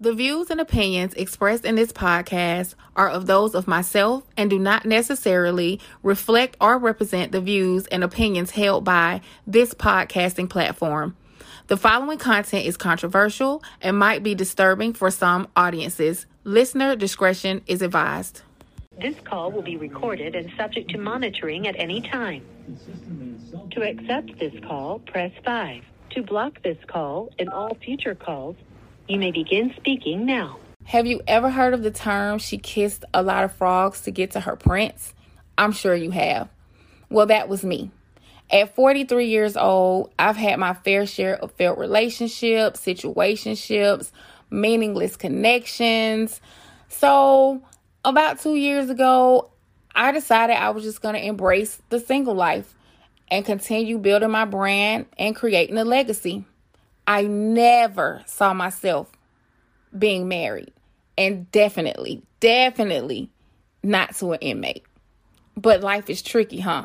The views and opinions expressed in this podcast are of those of myself and do not necessarily reflect or represent the views and opinions held by this podcasting platform. The following content is controversial and might be disturbing for some audiences. Listener discretion is advised. This call will be recorded and subject to monitoring at any time. To accept this call, press 5. To block this call and all future calls, you may begin speaking now. Have you ever heard of the term she kissed a lot of frogs to get to her prince? I'm sure you have. Well, that was me. At 43 years old, I've had my fair share of failed relationships, situationships, meaningless connections. So, about two years ago, I decided I was just going to embrace the single life and continue building my brand and creating a legacy. I never saw myself being married, and definitely, definitely not to an inmate. But life is tricky, huh?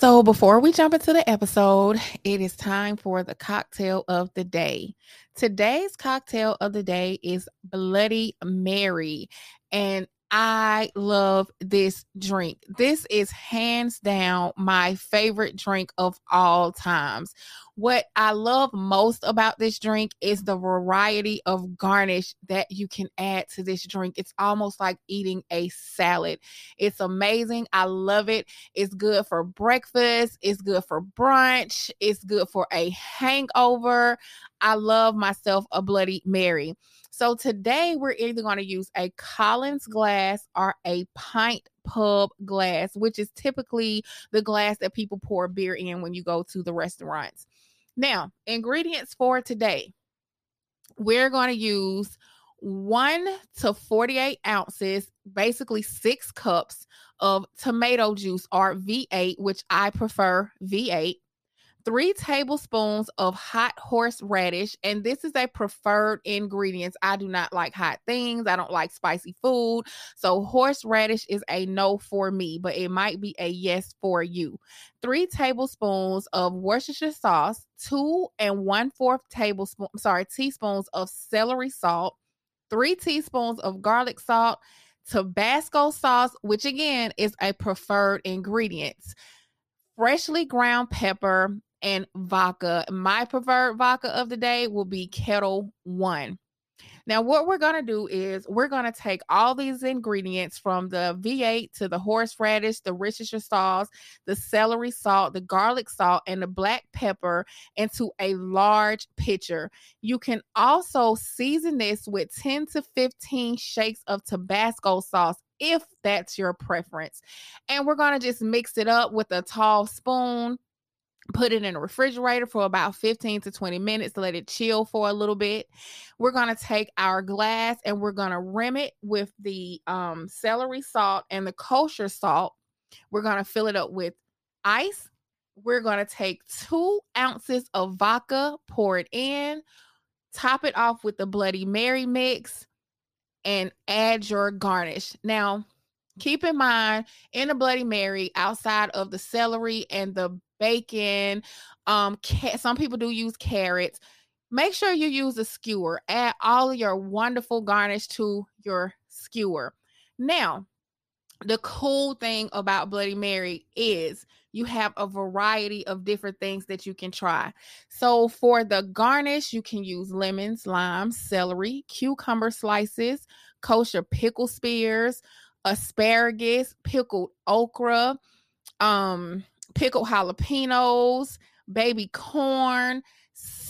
So, before we jump into the episode, it is time for the cocktail of the day. Today's cocktail of the day is Bloody Mary and I love this drink. This is hands down my favorite drink of all times. What I love most about this drink is the variety of garnish that you can add to this drink. It's almost like eating a salad. It's amazing. I love it. It's good for breakfast, it's good for brunch, it's good for a hangover. I love myself a Bloody Mary. So today we're either going to use a Collins glass or a pint pub glass, which is typically the glass that people pour beer in when you go to the restaurants. Now, ingredients for today. We're going to use 1 to 48 ounces, basically 6 cups of tomato juice or V8, which I prefer V8 three tablespoons of hot horseradish, and this is a preferred ingredient. I do not like hot things. I don't like spicy food. So horseradish is a no for me, but it might be a yes for you. Three tablespoons of Worcestershire sauce, two and one fourth tablespoon, sorry, teaspoons of celery salt, three teaspoons of garlic salt, Tabasco sauce, which again is a preferred ingredient freshly ground pepper, and vodka. My preferred vodka of the day will be Ketel One. Now, what we're going to do is we're going to take all these ingredients from the V8 to the horseradish, the Worcestershire sauce, the celery salt, the garlic salt, and the black pepper into a large pitcher. You can also season this with 10 to 15 shakes of Tabasco sauce if that's your preference. And we're going to just mix it up with a tall spoon put it in a refrigerator for about 15 to 20 minutes to let it chill for a little bit. We're going to take our glass and we're going to rim it with the um, celery salt and the kosher salt. We're going to fill it up with ice. We're going to take two ounces of vodka pour it in top it off with the bloody mary mix and add your garnish. Now keep in mind in a bloody mary outside of the celery and the bacon. Um, ca- some people do use carrots. Make sure you use a skewer. Add all of your wonderful garnish to your skewer. Now, the cool thing about Bloody Mary is you have a variety of different things that you can try. So, for the garnish, you can use lemons, limes, celery, cucumber slices, kosher pickle spears, asparagus, pickled okra, um, pickled jalapenos, baby corn,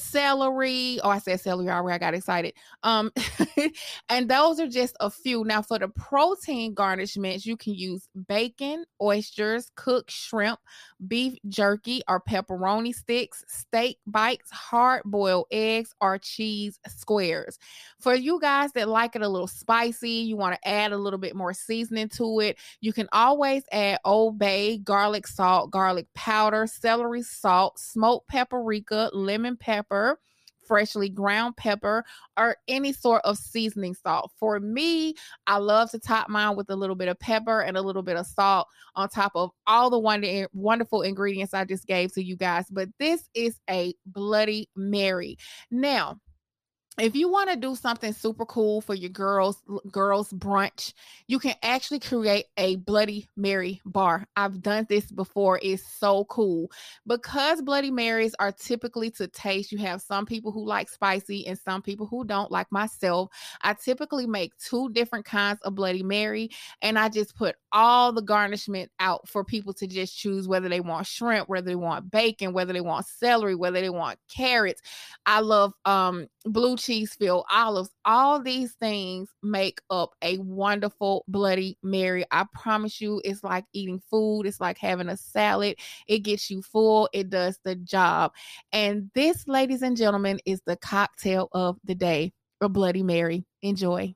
celery. Oh, I said celery already. I got excited. Um, and those are just a few. Now, for the protein garnishments, you can use bacon, oysters, cooked shrimp, beef jerky or pepperoni sticks, steak bites, hard boiled eggs, or cheese squares. For you guys that like it a little spicy, you want to add a little bit more seasoning to it, you can always add Old Bay, garlic salt, garlic powder, celery salt, smoked paprika, lemon pepper freshly ground pepper or any sort of seasoning salt. For me, I love to top mine with a little bit of pepper and a little bit of salt on top of all the wonder, eh, wonderful ingredients I just gave to you guys. But this is a Bloody Mary. Now, if you want to do something super cool for your girls girls brunch you can actually create a bloody mary bar. I've done this before it's so cool. Because bloody marys are typically to taste you have some people who like spicy and some people who don't like myself. I typically make two different kinds of bloody mary and i just put all the garnishment out for people to just choose whether they want shrimp whether they want bacon whether they want celery whether they want carrots. I love um blue cheese filled olives. All these things make up a wonderful Bloody Mary. I promise you, it's like eating food, it's like having a salad. It gets you full, it does the job. And this, ladies and gentlemen, is the cocktail of the day a Bloody Mary. Enjoy.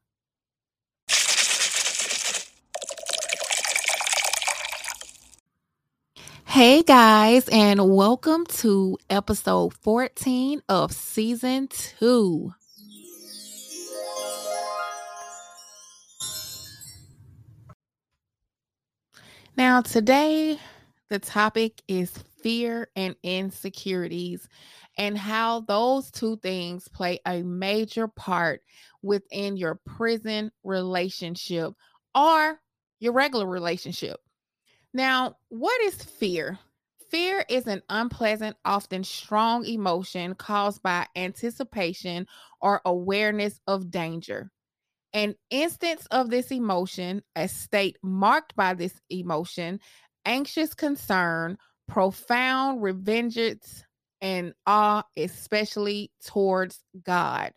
Hey guys, and welcome to episode 14 of season two. Now, today, the topic is fear and insecurities and how those two things play a major part within your prison relationship or your regular relationship. Now, what is fear? Fear is an unpleasant, often strong emotion caused by anticipation or awareness of danger. An instance of this emotion, a state marked by this emotion, anxious concern, profound revengeance, and awe, especially towards God.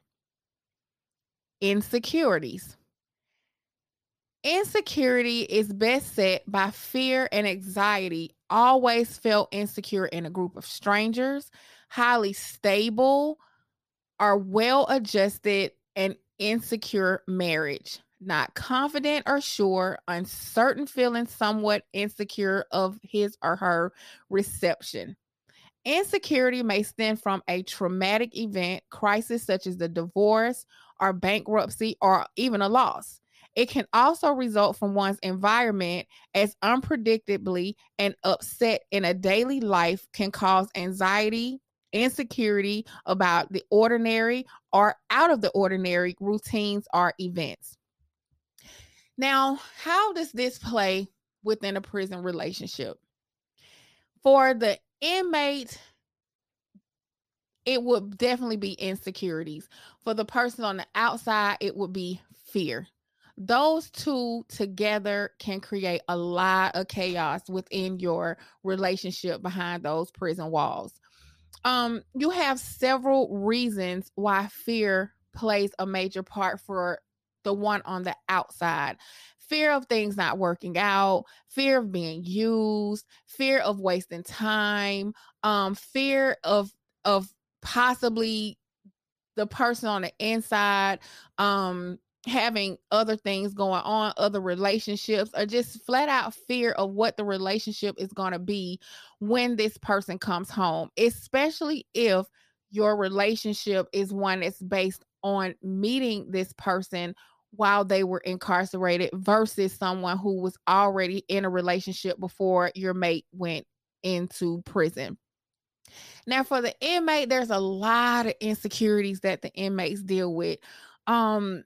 Insecurities. Insecurity is best set by fear and anxiety, always felt insecure in a group of strangers, highly stable, are well adjusted, and insecure marriage. Not confident or sure, uncertain, feeling somewhat insecure of his or her reception. Insecurity may stem from a traumatic event, crisis such as the divorce or bankruptcy or even a loss. It can also result from one's environment as unpredictably and upset in a daily life can cause anxiety, insecurity about the ordinary or out of the ordinary routines or events. Now, how does this play within a prison relationship? For the inmate, it would definitely be insecurities. For the person on the outside, it would be fear those two together can create a lot of chaos within your relationship behind those prison walls. Um, you have several reasons why fear plays a major part for the one on the outside. Fear of things not working out, fear of being used, fear of wasting time, um, fear of of possibly the person on the inside um having other things going on, other relationships, or just flat out fear of what the relationship is going to be when this person comes home, especially if your relationship is one that's based on meeting this person while they were incarcerated versus someone who was already in a relationship before your mate went into prison. Now, for the inmate, there's a lot of insecurities that the inmates deal with. Um,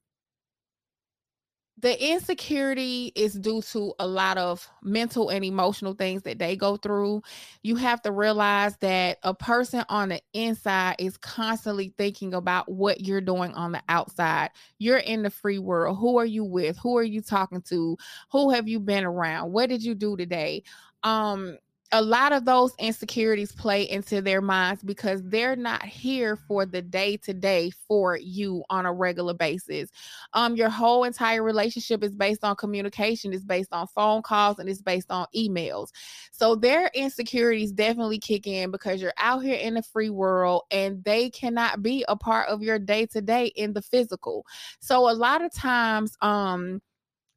the insecurity is due to a lot of mental and emotional things that they go through. You have to realize that a person on the inside is constantly thinking about what you're doing on the outside. You're in the free world. Who are you with? Who are you talking to? Who have you been around? What did you do today? Um a lot of those insecurities play into their minds because they're not here for the day to day for you on a regular basis. Um, your whole entire relationship is based on communication, it's based on phone calls, and it's based on emails. So their insecurities definitely kick in because you're out here in the free world and they cannot be a part of your day to day in the physical. So a lot of times, um,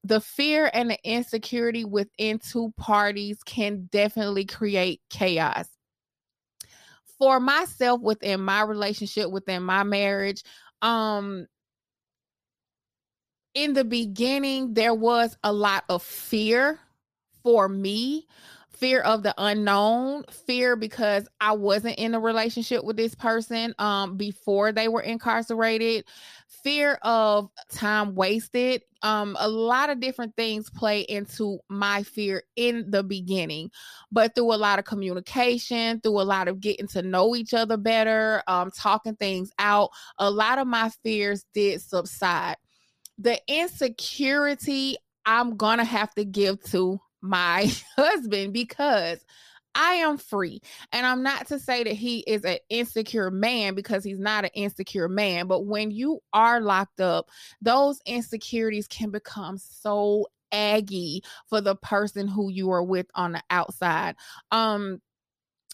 the fear and the insecurity within two parties can definitely create chaos. for myself within my relationship within my marriage um in the beginning there was a lot of fear for me fear of the unknown fear because i wasn't in a relationship with this person um before they were incarcerated fear of time wasted um a lot of different things play into my fear in the beginning but through a lot of communication through a lot of getting to know each other better um talking things out a lot of my fears did subside. The insecurity i'm gonna have to give to my husband because I am free. And I'm not to say that he is an insecure man because he's not an insecure man. But when you are locked up, those insecurities can become so aggy for the person who you are with on the outside. Um,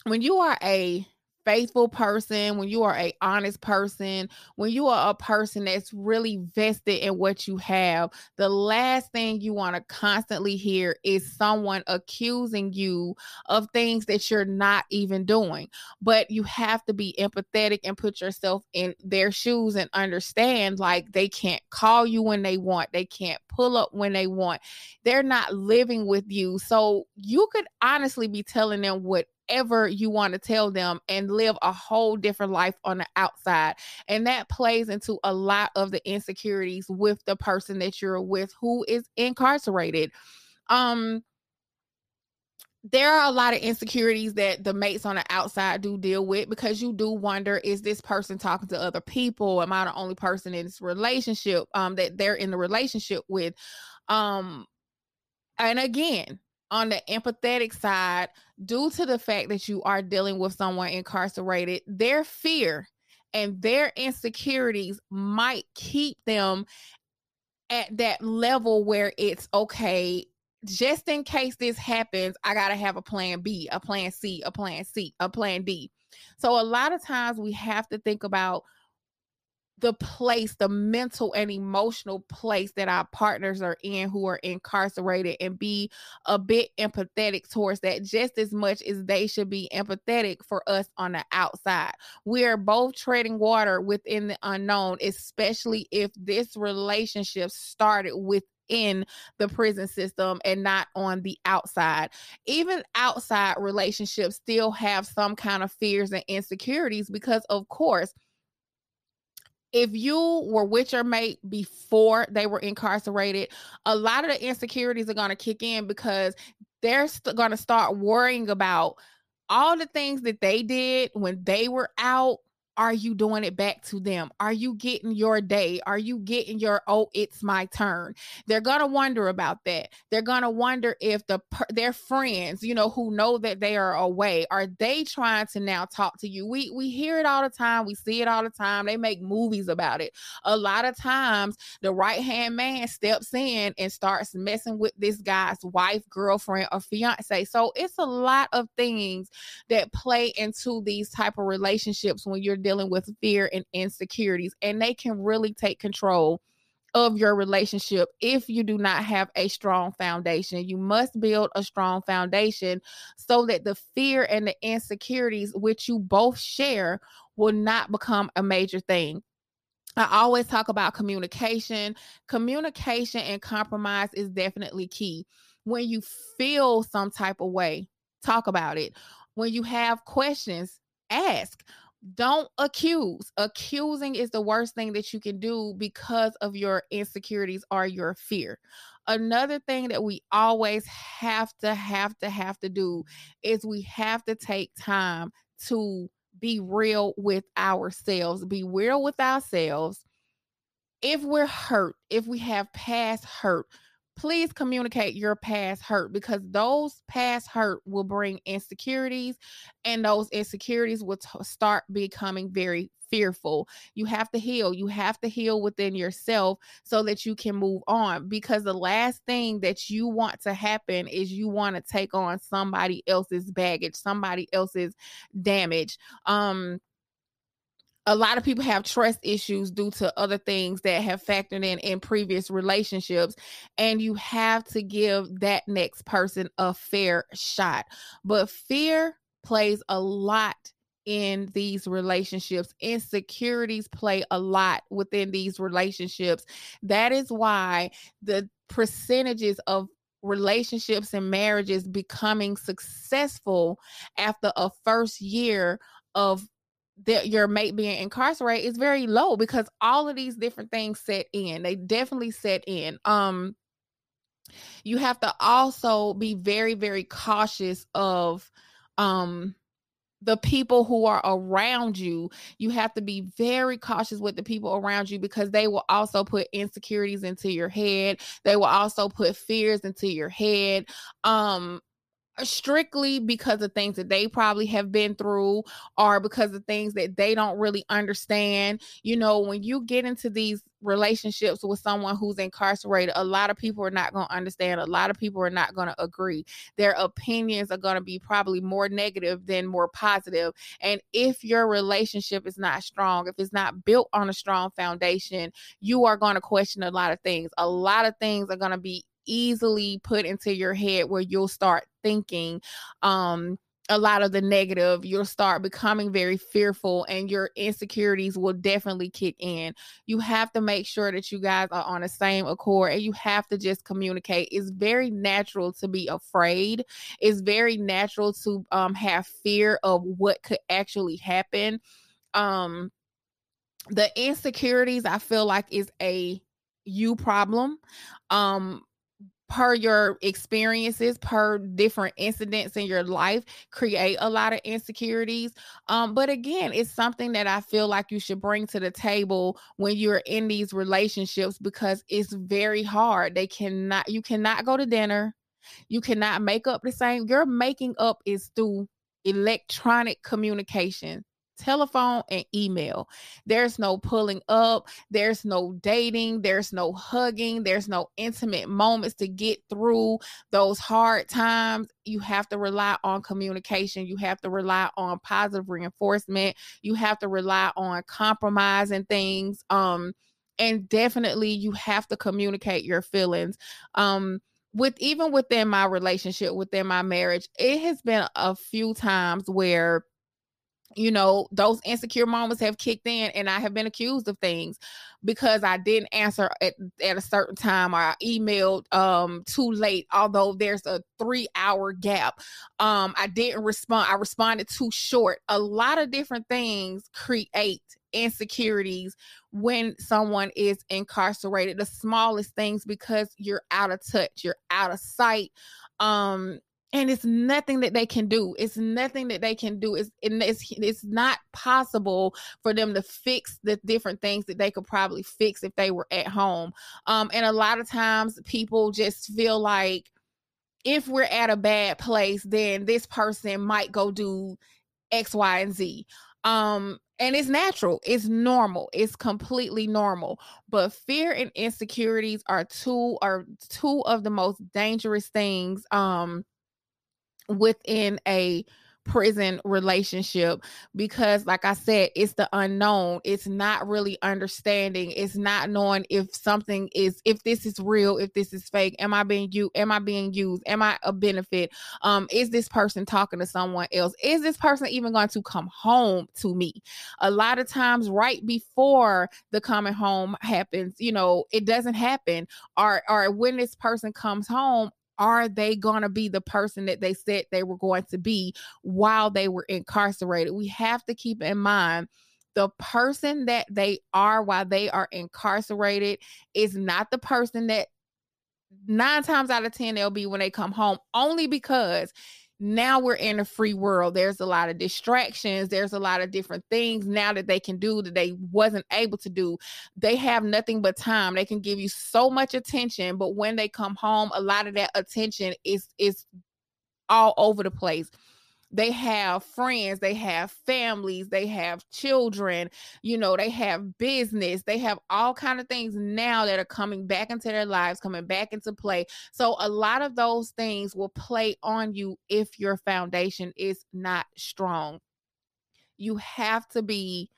when you are a faithful person, when you are a honest person, when you are a person that's really vested in what you have, the last thing you want to constantly hear is someone accusing you of things that you're not even doing. But you have to be empathetic and put yourself in their shoes and understand like they can't call you when they want, they can't pull up when they want. They're not living with you. So you could honestly be telling them what whatever you want to tell them and live a whole different life on the outside. And that plays into a lot of the insecurities with the person that you're with who is incarcerated. Um, there are a lot of insecurities that the mates on the outside do deal with because you do wonder is this person talking to other people am i the only person in this relationship um that they're in the relationship with um and again on the empathetic side, due to the fact that you are dealing with someone incarcerated, their fear and their insecurities might keep them at that level where it's okay. Just in case this happens, I got to have a plan B, a plan C, a plan C, a plan D. So, a lot of times we have to think about the place, the mental and emotional place that our partners are in who are incarcerated and be a bit empathetic towards that just as much as they should be empathetic for us on the outside. We are both treading water within the unknown, especially if this relationship started within the prison system and not on the outside. Even outside relationships still have some kind of fears and insecurities because, of course, if you were with your mate before they were incarcerated, a lot of the insecurities are going to kick in because they're st- going to start worrying about all the things that they did when they were out are you doing it back to them? Are you getting your day? Are you getting your oh it's my turn? They're going to wonder about that. They're going to wonder if the their friends, you know, who know that they are away, are they trying to now talk to you? We we hear it all the time. We see it all the time. They make movies about it. A lot of times the right-hand man steps in and starts messing with this guy's wife, girlfriend or fiance. So it's a lot of things that play into these type of relationships when you're dealing with fear and insecurities, and they can really take control of your relationship if you do not have a strong foundation. You must build a strong foundation so that the fear and the insecurities which you both share will not become a major thing. I always talk about communication. Communication and compromise is definitely key. When you feel some type of way, talk about it. When you have questions, ask don't accuse. Accusing is the worst thing that you can do because of your insecurities or your fear. Another thing that we always have to, have to, have to do is we have to take time to be real with ourselves, be real with ourselves. If we're hurt, if we have past hurt, please communicate your past hurt because those past hurt will bring insecurities and those insecurities will t- start becoming very fearful. You have to heal. You have to heal within yourself so that you can move on because the last thing that you want to happen is you want to take on somebody else's baggage, somebody else's damage. Um a lot of people have trust issues due to other things that have factored in in previous relationships and you have to give that next person a fair shot but fear plays a lot in these relationships. Insecurities play a lot within these relationships. That is why the percentages of relationships and marriages becoming successful after a first year of that your mate being incarcerated is very low because all of these different things set in. They definitely set in. Um you have to also be very very cautious of um the people who are around you you have to be very cautious with the people around you because they will also put insecurities into your head they will also put fears into your head um strictly because of things that they probably have been through or because of things that they don't really understand. You know, when you get into these relationships with someone who's incarcerated, a lot of people are not going to understand. A lot of people are not going to agree. Their opinions are going to be probably more negative than more positive. And if your relationship is not strong, if it's not built on a strong foundation, you are going to question a lot of things. A lot of things are going to be easily put into your head where you'll start thinking um a lot of the negative, you'll start becoming very fearful and your insecurities will definitely kick in. You have to make sure that you guys are on the same accord and you have to just communicate. It's very natural to be afraid. It's very natural to um have fear of what could actually happen. Um the insecurities I feel like is a you problem. Um per your experiences per different incidents in your life create a lot of insecurities. Um but again it's something that i feel like you should bring to the table when you're in these relationships because it's very hard. They cannot you cannot go to dinner. You cannot make up the same your making up is through electronic communication telephone and email. There's no pulling up, there's no dating, there's no hugging, there's no intimate moments to get through those hard times. You have to rely on communication, you have to rely on positive reinforcement, you have to rely on compromising things. Um and definitely you have to communicate your feelings. Um with even within my relationship, within my marriage, it has been a few times where you know, those insecure moments have kicked in and I have been accused of things because I didn't answer at, at a certain time or I emailed um too late, although there's a three hour gap. Um, I didn't respond, I responded too short. A lot of different things create insecurities when someone is incarcerated the smallest things because you're out of touch you're out of sight um and it's nothing that they can do. It's nothing that they can do. It's it's, it's not possible for them to fix the different things that they could probably fix if they were at home. Um and a lot of times people just feel like if we're at a bad place then this person might go do x y and z. Um and it's natural. It's normal. It's completely normal. But fear and insecurities are two are two of the most dangerous things um within a prison relationship because like i said it's the unknown. It's not really understanding. It's not knowing if something is if this is real if this is fake. Am i being you am i being used? Am i a benefit? Um is this person talking to someone else? Is this person even going to come home to me? A lot of times right before the coming home happens you know it doesn't happen. Or or when this person comes home are they going to be the person that they said they were going to be while they were incarcerated? We have to keep in mind the person that they are while they are incarcerated is not the person that nine times out of 10 they'll be when they come home, only because now we're in a free world. There's a lot of distractions. There's a lot of different things now that they can do that they wasn't able to do. They have nothing but time. They can give you so much attention but when they come home a lot of that attention is is all over the place they have friends they have families they have children you know they have business they have all kind of things now that are coming back into their lives coming back into play. So a lot of those things will play on you if your foundation is not strong. You have to be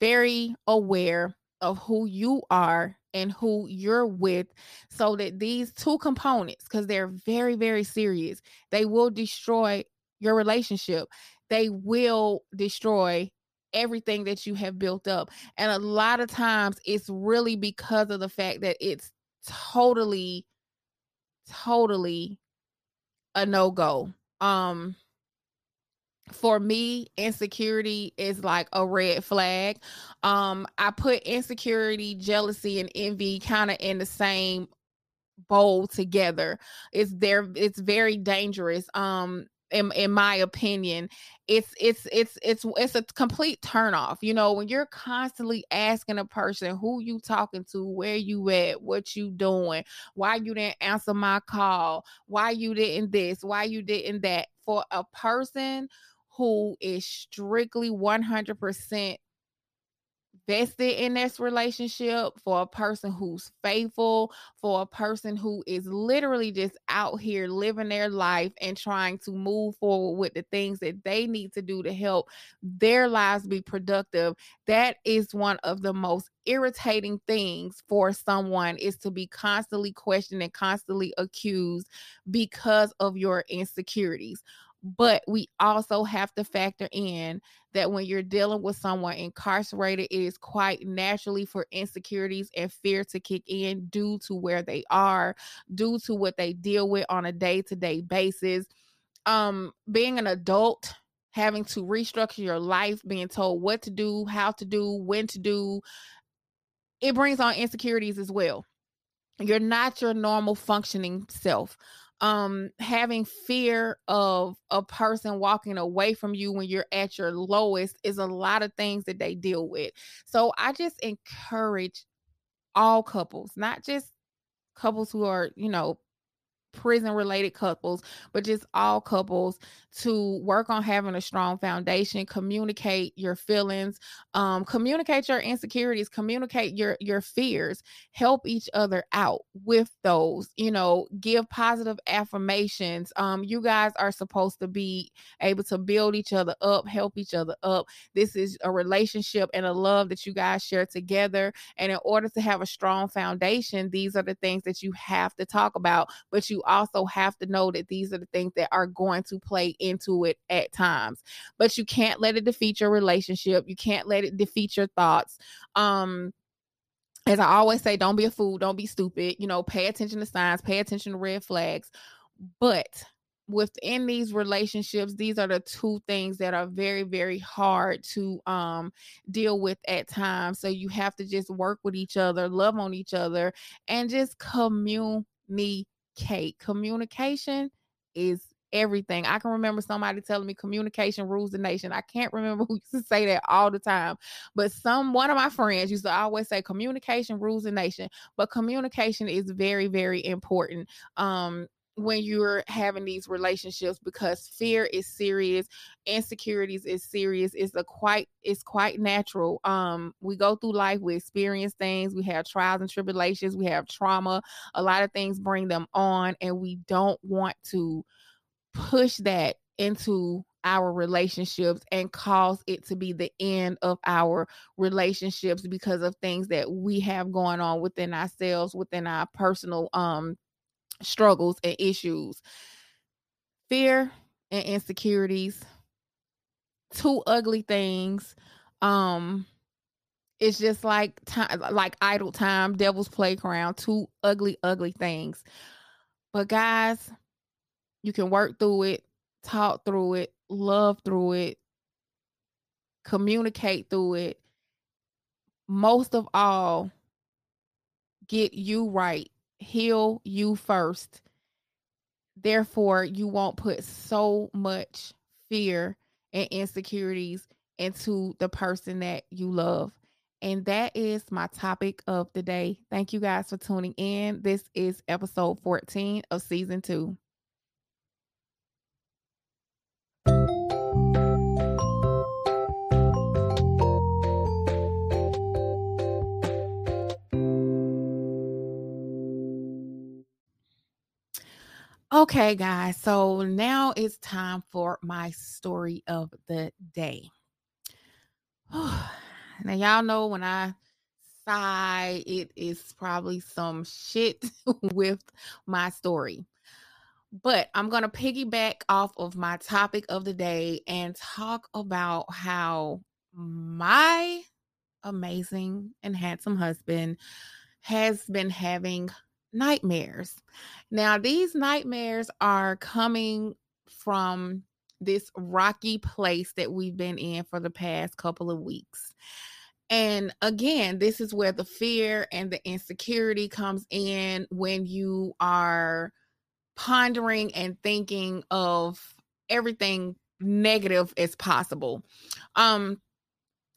very aware of who you are and who you're with so that these two components because they're very very serious they will destroy your relationship. they will destroy everything that you have built up. And a lot of times it's really because of the fact that it's totally, totally a no go. Um, for me insecurity is like a red flag um i put insecurity jealousy and envy kind of in the same bowl together it's there it's very dangerous um in, in my opinion it's it's it's it's it's a complete turn off you know when you're constantly asking a person who you talking to where you at what you doing why you didn't answer my call why you didn't this why you didn't that for a person who is strictly 100% vested in this relationship, for a person who's faithful, for a person who is literally just out here living their life and trying to move forward with the things that they need to do to help their lives be productive. That is one of the most irritating things for someone is to be constantly questioned and constantly accused because of your insecurities. But we also have to factor in that when you're dealing with someone incarcerated, it is quite naturally for insecurities and fear to kick in due to where they are, due to what they deal with on a day to day basis. Um, being an adult, having to restructure your life, being told what to do, how to do, when to do, it brings on insecurities as well. You're not your normal functioning self um having fear of a person walking away from you when you're at your lowest is a lot of things that they deal with. So i just encourage all couples not just couples who are you know prison related couples, but just all couples to work on having a strong foundation, communicate your feelings, um, communicate your insecurities, communicate your your fears, help each other out with those, you know, give positive affirmations. Um, you guys are supposed to be able to build each other up, help each other up. This is a relationship and a love that you guys share together. And in order to have a strong foundation, these are the things that you have to talk about, but you also have to know that these are the things that are going to play into it at times. But you can't let it defeat your relationship. You can't let it defeat your thoughts. Um, as I always say, don't be a fool, don't be stupid. You know, pay attention to signs, pay attention to red flags. But within these relationships these are the two things that are very very hard to um deal with at times so you have to just work with each other love on each other and just communicate communicate. Communication is everything. I can remember somebody telling me communication rules the nation. I can't remember who used to say that all the time, but some one of my friends used to always say communication rules the nation. But communication is very, very important. Um, when you're having these relationships because fear is serious insecurities is serious it's a quite it's quite natural. Um we go through life we experience things we have trials and tribulations we have trauma a lot of things bring them on and we don't want to push that into our relationships and cause it to be the end of our relationships because of things that we have going on within ourselves within our personal um struggles and issues. Fear and insecurities, two ugly things. Um, it's just like time, like idle time, devil's playground, two ugly, ugly things. But guys, you can work through it, talk through it, love through it, communicate through it. Most of all, get you right heal you first. Therefore, you won't put so much fear and insecurities into the person that you love. And that is my topic of the day. Thank you guys for tuning in. This is episode 14 of season two. Okay, guys. So now it's time for my story of the day. now, y'all know when I sigh, it is probably some shit with my story. But I'm going to piggyback off of my topic of the day and talk about how my amazing and handsome husband has been having nightmares. Now, these nightmares are coming from this rocky place that we've been in for the past couple of weeks. And again, this is where the fear and the insecurity comes in when you are pondering and thinking of everything negative as possible. Um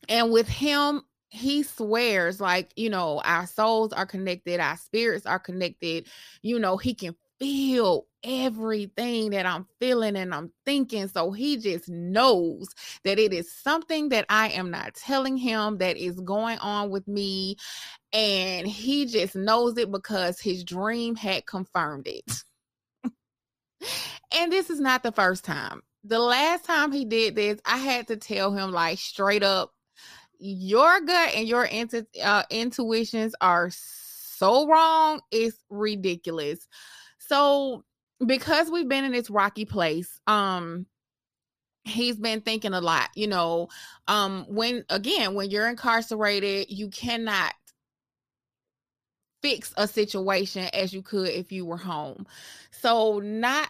and with him he swears like you know our souls are connected our spirits are connected you know he can feel everything that I'm feeling and I'm thinking. So he just knows that it is something that I am not telling him that is going on with me. And he just knows it because his dream had confirmed it. and this is not the first time. The last time he did this, I had to tell him, like, straight up, your gut and your intu- uh, intuitions are so wrong. It's ridiculous. So because we've been in this rocky place, um, he's been thinking a lot, you know, um, when again, when you're incarcerated, you cannot fix a situation as you could if you were home. So not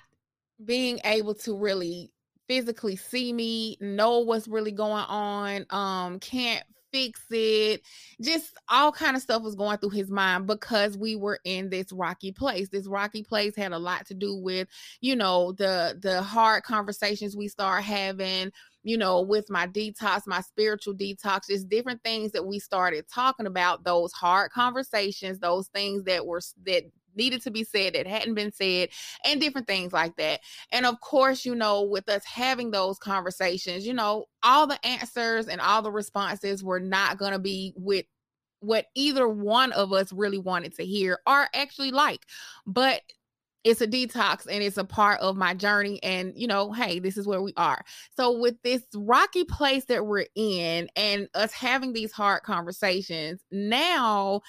being able to really physically see me, know what's really going on, um, can't fix it. Just all kind of stuff was going through his mind because we were in this rocky place. This rocky place had a lot to do with you know the the hard conversations we start having you know with my detox my spiritual detox just different things that we started talking about those hard conversations those things that were that needed to be said that hadn't been said and different things like that. And of course you know with us having those conversations you know all the answers and all the responses were not going to be with what either one of us really wanted to hear or actually like. But it's a detox and it's a part of my journey and you know hey this is where we are. So with this rocky place that we're in and us having these hard conversations now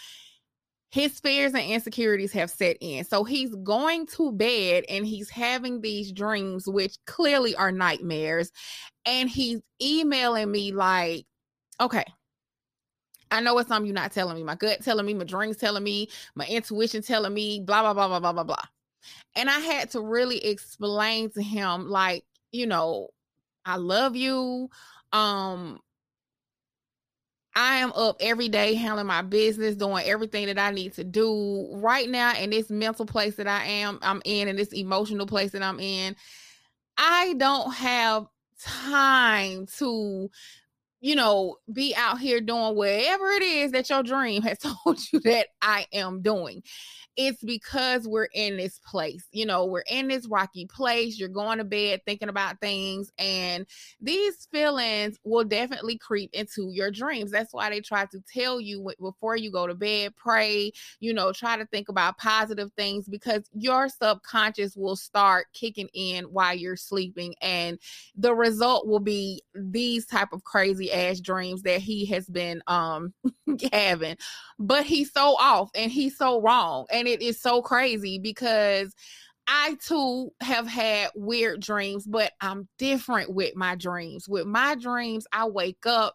his fears and insecurities have set in. So he's going to bed and he's having these dreams, which clearly are nightmares. And he's emailing me like, okay, I know it's something you're not telling me. My gut telling me, my dreams telling me, my intuition telling me, blah, blah, blah, blah, blah, blah, blah. And I had to really explain to him, like, you know, I love you. Um, I am up every day handling my business, doing everything that I need to do right now in this mental place that I am, I'm in, and this emotional place that I'm in. I don't have time to, you know, be out here doing whatever it is that your dream has told you that I am doing it's because we're in this place. You know, we're in this rocky place. You're going to bed thinking about things, and these feelings will definitely creep into your dreams. That's why they try to tell you before you go to bed, pray, you know, try to think about positive things because your subconscious will start kicking in while you're sleeping and the result will be these type of crazy ass dreams that he has been um having but he's so off and he's so wrong and it is so crazy because I too have had weird dreams, but I'm different with my dreams. With my dreams, I wake up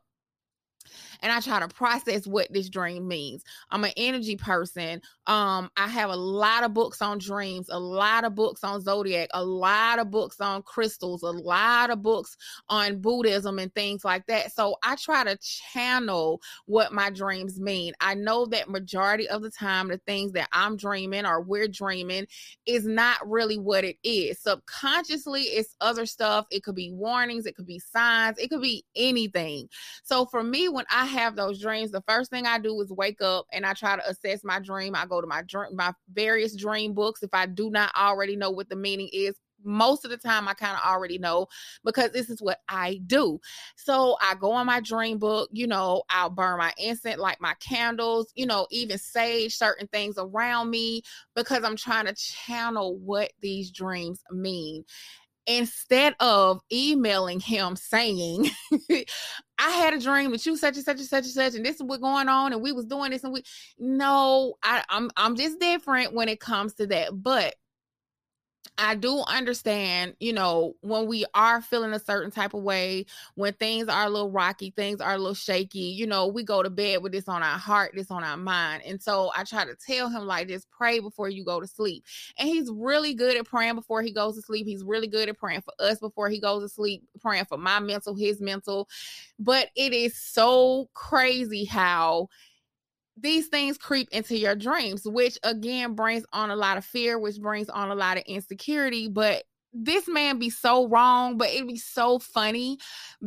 and I try to process what this dream means. I'm an energy person. Um, I have a lot of books on dreams, a lot of books on zodiac, a lot of books on crystals, a lot of books on Buddhism and things like that. So I try to channel what my dreams mean. I know that majority of the time the things that I'm dreaming or we're dreaming is not really what it is. Subconsciously, it's other stuff. It could be warnings, it could be signs, it could be anything. So for me, when I have those dreams, the first thing I do is wake up and I try to assess my dream. I go to my dream, my various dream books. If I do not already know what the meaning is, most of the time I kind of already know because this is what I do. So I go on my dream book, you know, I'll burn my incense, like my candles, you know, even sage certain things around me because I'm trying to channel what these dreams mean instead of emailing him saying i had a dream that you such and such and such and such and this is what going on and we was doing this and we no I, i'm i'm just different when it comes to that but I do understand, you know, when we are feeling a certain type of way, when things are a little rocky, things are a little shaky, you know, we go to bed with this on our heart, this on our mind. And so I try to tell him, like, just pray before you go to sleep. And he's really good at praying before he goes to sleep. He's really good at praying for us before he goes to sleep, praying for my mental, his mental. But it is so crazy how these things creep into your dreams, which again brings on a lot of fear, which brings on a lot of insecurity. But this man be so wrong, but it'd be so funny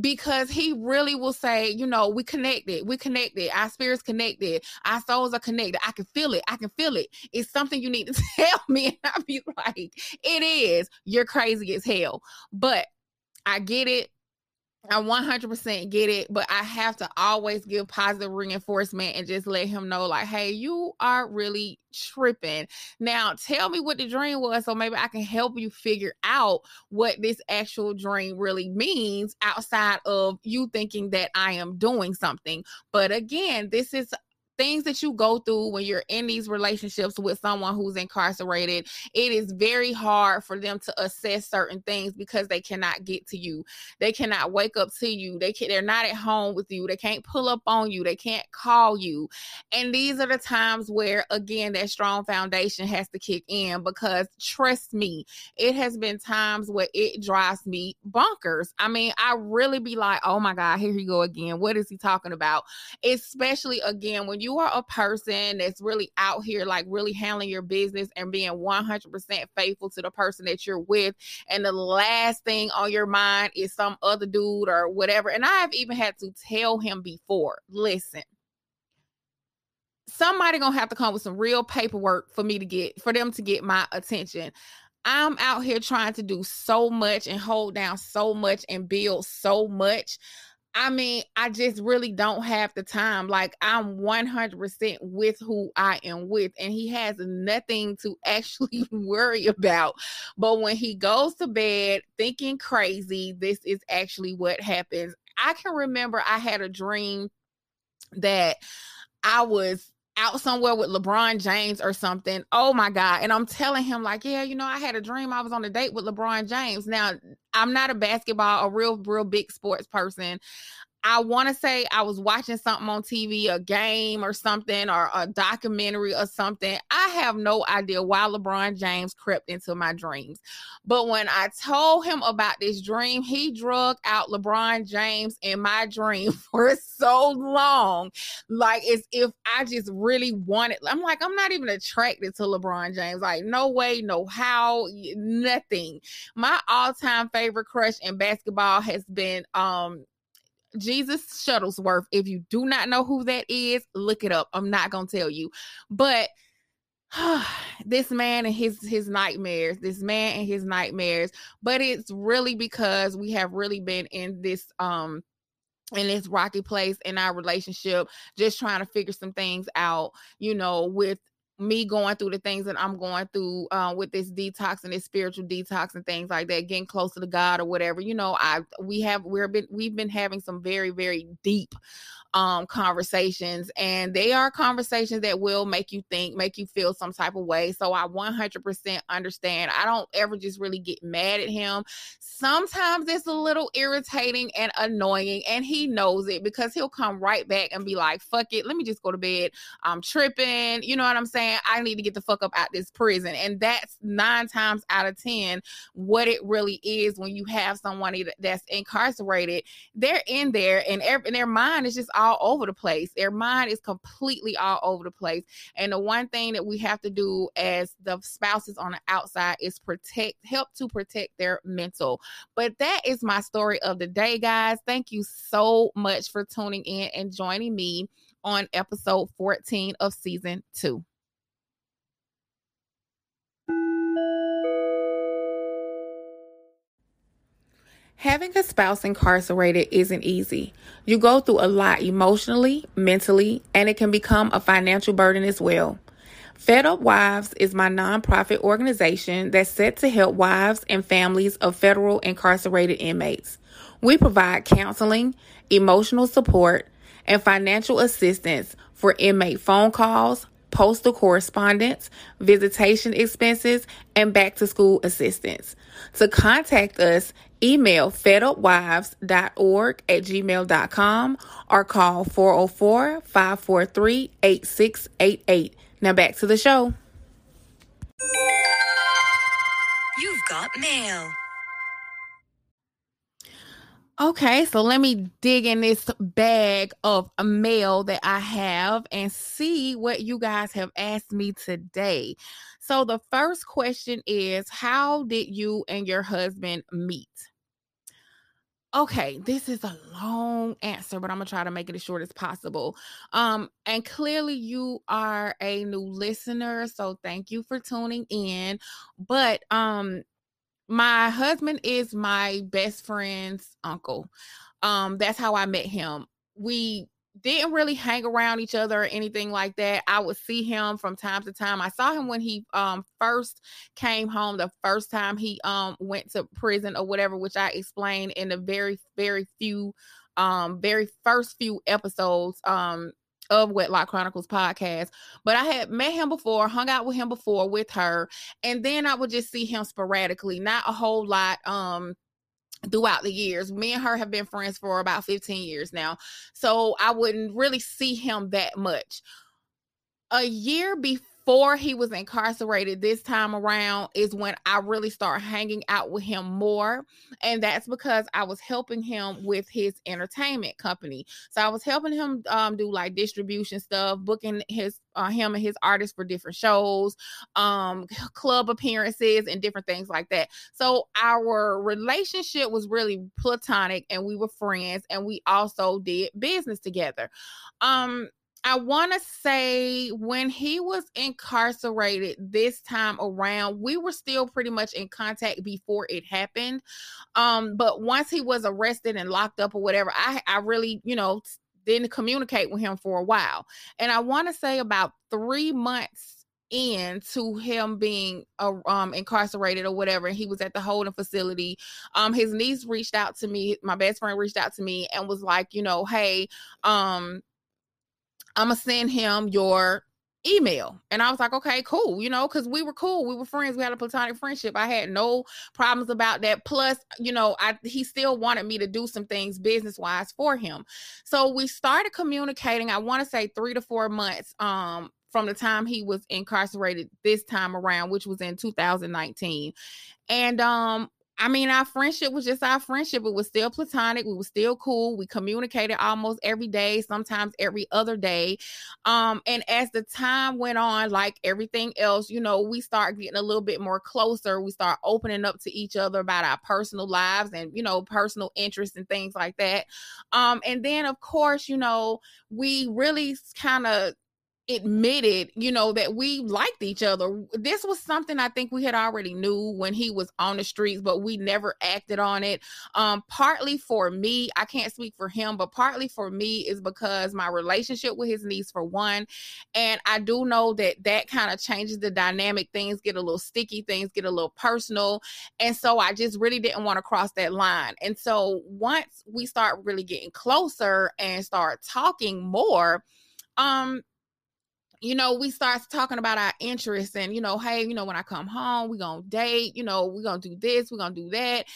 because he really will say, you know, we connected, we connected, our spirits connected, our souls are connected. I can feel it, I can feel it. It's something you need to tell me. And I'd be like, it is, you're crazy as hell. But I get it. I 100% get it, but I have to always give positive reinforcement and just let him know, like, hey, you are really tripping. Now, tell me what the dream was so maybe I can help you figure out what this actual dream really means outside of you thinking that I am doing something. But again, this is things that you go through when you're in these relationships with someone who's incarcerated, it is very hard for them to assess certain things because they cannot get to you. They cannot wake up to you. They can they're not at home with you. They can't pull up on you. They can't call you. And these are the times where again that strong foundation has to kick in because trust me, it has been times where it drives me bonkers. I mean, I really be like, "Oh my god, here he go again. What is he talking about?" Especially again when you you are a person that's really out here, like really handling your business and being 100% faithful to the person that you're with, and the last thing on your mind is some other dude or whatever. And I've even had to tell him before listen, somebody gonna have to come with some real paperwork for me to get for them to get my attention. I'm out here trying to do so much and hold down so much and build so much. I mean, I just really don't have the time. Like, I'm 100% with who I am with, and he has nothing to actually worry about. But when he goes to bed thinking crazy, this is actually what happens. I can remember I had a dream that I was out somewhere with LeBron James or something. Oh my God. And I'm telling him, like, yeah, you know, I had a dream I was on a date with LeBron James. Now, I'm not a basketball, a real, real big sports person. I want to say I was watching something on TV, a game or something, or a documentary or something. I have no idea why LeBron James crept into my dreams. But when I told him about this dream, he drug out LeBron James in my dream for so long. Like, as if I just really wanted, I'm like, I'm not even attracted to LeBron James. Like, no way, no how, nothing. My all time favorite crush in basketball has been, um, Jesus Shuttlesworth. If you do not know who that is, look it up. I'm not gonna tell you, but this man and his his nightmares this man and his nightmares but it's really because we have really been in this um in this rocky place in our relationship just trying to figure some things out you know with me going through the things that I'm going through uh, with this detox and this spiritual detox and things like that, getting closer to God or whatever. You know, I we have we're been we've been having some very very deep um conversations and they are conversations that will make you think make you feel some type of way so i 100% understand i don't ever just really get mad at him sometimes it's a little irritating and annoying and he knows it because he'll come right back and be like fuck it let me just go to bed i'm tripping you know what i'm saying i need to get the fuck up out this prison and that's nine times out of ten what it really is when you have someone that's incarcerated they're in there and, and their mind is just all over the place. Their mind is completely all over the place. And the one thing that we have to do as the spouses on the outside is protect, help to protect their mental. But that is my story of the day, guys. Thank you so much for tuning in and joining me on episode 14 of season two. Having a spouse incarcerated isn't easy. You go through a lot emotionally, mentally, and it can become a financial burden as well. Fed Up Wives is my nonprofit organization that's set to help wives and families of federal incarcerated inmates. We provide counseling, emotional support, and financial assistance for inmate phone calls, postal correspondence, visitation expenses, and back to school assistance. To contact us, email fedupwives.org at gmail.com or call 404 543 8688. Now back to the show. You've got mail. Okay, so let me dig in this bag of mail that I have and see what you guys have asked me today. So, the first question is How did you and your husband meet? Okay, this is a long answer, but I'm gonna try to make it as short as possible. Um, and clearly you are a new listener, so thank you for tuning in. But um, my husband is my best friend's uncle. Um, that's how I met him. We didn't really hang around each other or anything like that. I would see him from time to time. I saw him when he um first came home the first time he um went to prison or whatever, which I explained in the very very few um very first few episodes um of Wedlock Chronicles podcast. But I had met him before, hung out with him before with her, and then I would just see him sporadically, not a whole lot. Um, throughout the years. Me and her have been friends for about 15 years now. So I wouldn't really see him that much. A year before before he was incarcerated this time around is when I really started hanging out with him more. And that's because I was helping him with his entertainment company. So I was helping him um, do like distribution stuff, booking his uh, him and his artists for different shows, um, club appearances, and different things like that. So our relationship was really platonic, and we were friends, and we also did business together. Um, I want to say when he was incarcerated this time around, we were still pretty much in contact before it happened. Um, but once he was arrested and locked up or whatever, I I really, you know, didn't communicate with him for a while. And I want to say about three months into him being uh, um incarcerated or whatever and he was at the holding facility um his niece reached out to me my best friend reached out to me and was like you know hey um I'm gonna send him your email. And I was like, okay, cool, you know, because we were cool. We were friends. We had a platonic friendship. I had no problems about that. Plus, you know, I he still wanted me to do some things business wise for him. So we started communicating, I want to say three to four months um from the time he was incarcerated this time around, which was in 2019. And um I mean, our friendship was just our friendship. It was still platonic. We were still cool. We communicated almost every day, sometimes every other day. Um, and as the time went on, like everything else, you know, we start getting a little bit more closer. We start opening up to each other about our personal lives and, you know, personal interests and things like that. Um, and then of course, you know, we really kind of admitted, you know, that we liked each other. This was something I think we had already knew when he was on the streets, but we never acted on it. Um, partly for me, I can't speak for him, but partly for me is because my relationship with his niece, for one, and I do know that that kind of changes the dynamic. Things get a little sticky, things get a little personal, and so I just really didn't want to cross that line. And so once we start really getting closer and start talking more, um you know, we start talking about our interests and, you know, hey, you know, when I come home, we're going to date, you know, we're going to do this, we're going to do that.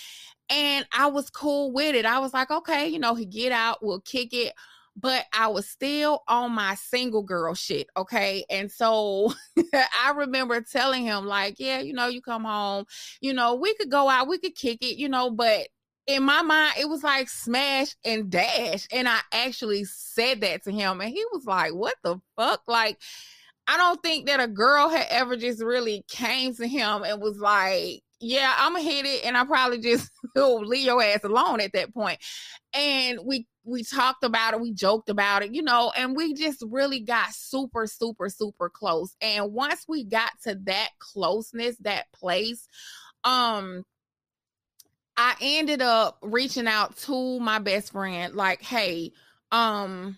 And I was cool with it. I was like, okay, you know, he get out, we'll kick it. But I was still on my single girl shit. Okay. And so I remember telling him, like, yeah, you know, you come home, you know, we could go out, we could kick it, you know, but in my mind, it was like smash and dash. And I actually said that to him, and he was like, What the fuck? Like, I don't think that a girl had ever just really came to him and was like, Yeah, I'm gonna hit it, and I probably just leave your ass alone at that point. And we we talked about it, we joked about it, you know, and we just really got super, super, super close. And once we got to that closeness, that place, um, I ended up reaching out to my best friend, like, hey, um,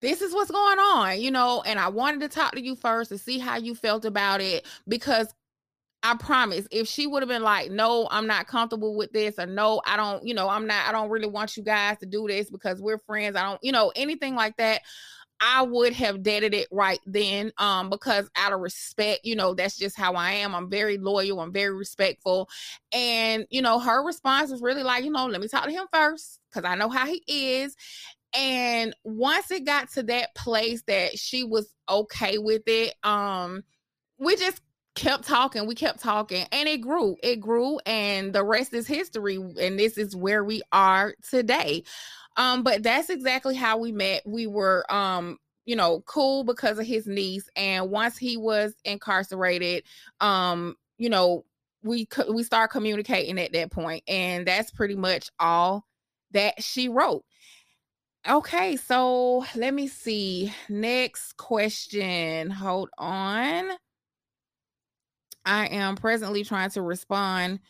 this is what's going on, you know, and I wanted to talk to you first to see how you felt about it because I promise if she would have been like, no, I'm not comfortable with this, or no, I don't, you know, I'm not, I don't really want you guys to do this because we're friends. I don't, you know, anything like that. I would have dated it right then um because out of respect, you know, that's just how I am. I'm very loyal, I'm very respectful. And you know, her response was really like, you know, let me talk to him first cuz I know how he is. And once it got to that place that she was okay with it, um we just kept talking we kept talking and it grew it grew and the rest is history and this is where we are today um but that's exactly how we met. We were um you know cool because of his niece and once he was incarcerated um you know we we start communicating at that point and that's pretty much all that she wrote. Okay so let me see. Next question. Hold on. I am presently trying to respond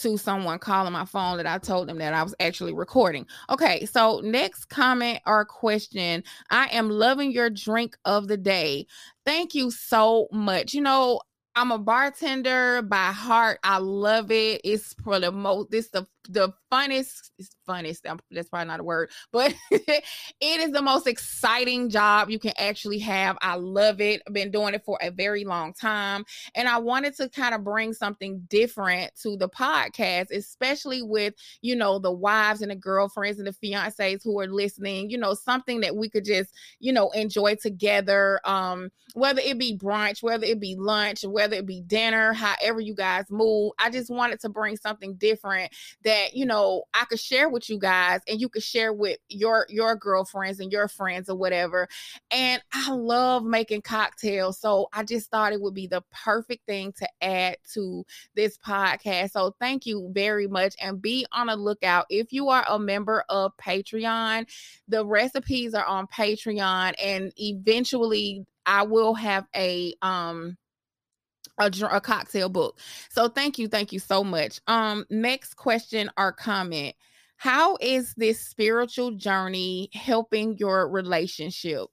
to someone calling my phone that I told them that I was actually recording. Okay, so next comment or question I am loving your drink of the day. Thank you so much. You know, I'm a bartender by heart. I love it. It's for the most, this the the funnest, funnest. That's probably not a word, but it is the most exciting job you can actually have. I love it. I've been doing it for a very long time. And I wanted to kind of bring something different to the podcast, especially with, you know, the wives and the girlfriends and the fiancés who are listening, you know, something that we could just, you know, enjoy together. Um, whether it be brunch, whether it be lunch, whether it be dinner, however you guys move. I just wanted to bring something different that that you know I could share with you guys and you could share with your your girlfriends and your friends or whatever. And I love making cocktails, so I just thought it would be the perfect thing to add to this podcast. So thank you very much and be on a lookout if you are a member of Patreon. The recipes are on Patreon and eventually I will have a um a, a cocktail book. So thank you, thank you so much. Um, next question or comment. How is this spiritual journey helping your relationship?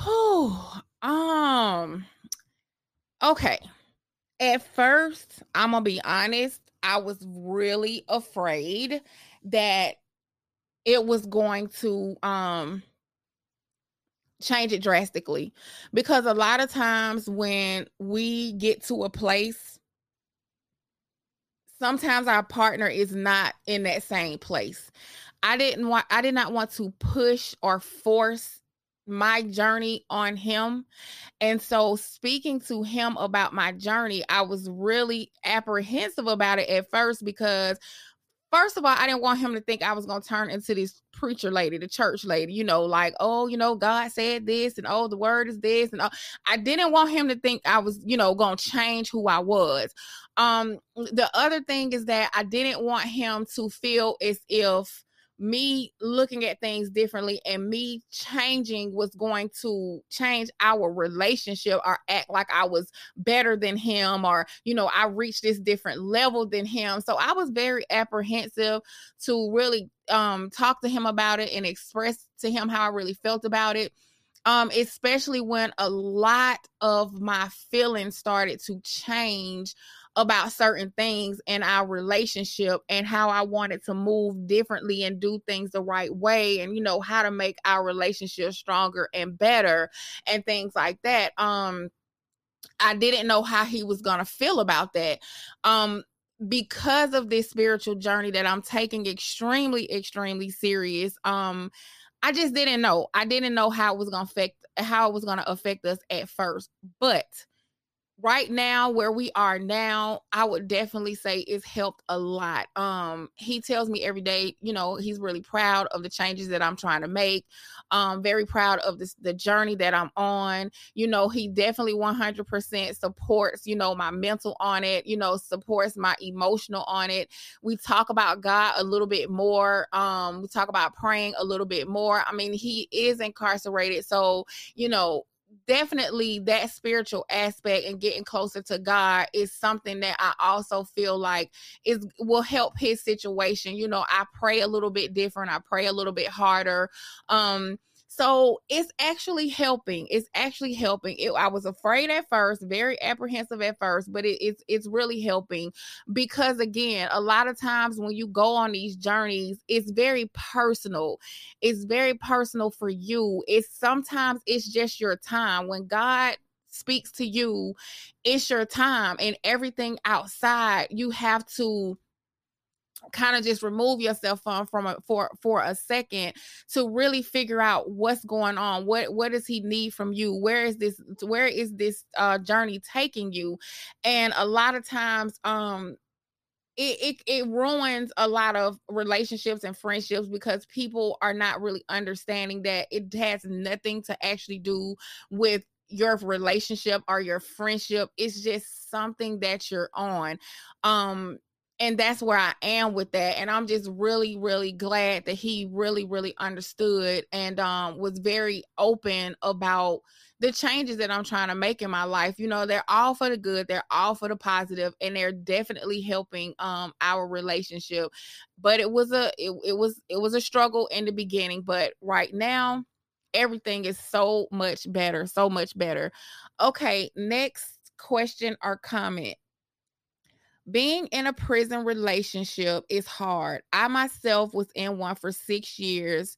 Oh, um, okay. At first, I'm gonna be honest, I was really afraid that it was going to um change it drastically. Because a lot of times when we get to a place sometimes our partner is not in that same place. I didn't want i did not want to push or force my journey on him. And so speaking to him about my journey i was really apprehensive about it at first because first of all, I didn't want him to think I was going to turn into this preacher lady, the church lady, you know, like, oh, you know, God said this and oh, the word is this. And oh, I didn't want him to think I was, you know, going to change who I was. Um, the other thing is that I didn't want him to feel as if me looking at things differently and me changing was going to change our relationship or act like I was better than him or you know I reached this different level than him. So I was very apprehensive to really um talk to him about it and express to him how I really felt about it um especially when a lot of my feelings started to change about certain things in our relationship and how I wanted to move differently and do things the right way and you know how to make our relationship stronger and better and things like that um I didn't know how he was going to feel about that um because of this spiritual journey that I'm taking extremely extremely serious um I just didn't know. I didn't know how it was going to affect how it was going to affect us at first. But right now where we are now i would definitely say it's helped a lot. Um he tells me every day you know he's really proud of the changes that i'm trying to make um very proud of this the journey that i'm on. You know he definitely 100% supports you know my mental on it you know supports my emotional on it. We talk about god a little bit more um we talk about praying a little bit more. I mean he is incarcerated so you know definitely that spiritual aspect and getting closer to God is something that I also feel like is will help his situation. You know, I pray a little bit different. I pray a little bit harder. Um So it's actually helping. It's actually helping. It, I was afraid at first, very apprehensive at first, but it, it's it's really helping because again, a lot of times when you go on these journeys, it's very personal. It's very personal for you. It's sometimes it's just your time when God speaks to you, it's your time, and everything outside you have to kind of just remove yourself from from a, for for a second to really figure out what's going on what what does he need from you? Where is this where is this uh journey taking you? And a lot of times um it, it it ruins a lot of relationships and friendships because people are not really understanding that it has nothing to actually do with your relationship or your friendship. It's just something that you're on. Um and that's where I am with that. And I'm just really, really glad that he really, really understood and um, was very open about the changes that I'm trying to make in my life. You know, they're all for the good, they're all for the positive, and they're definitely helping um our relationship. But it was a it, it was it was a struggle in the beginning, but right now everything is so much better, so much better. Okay, next question or comment being in a prison relationship is hard. I myself was in one for six years.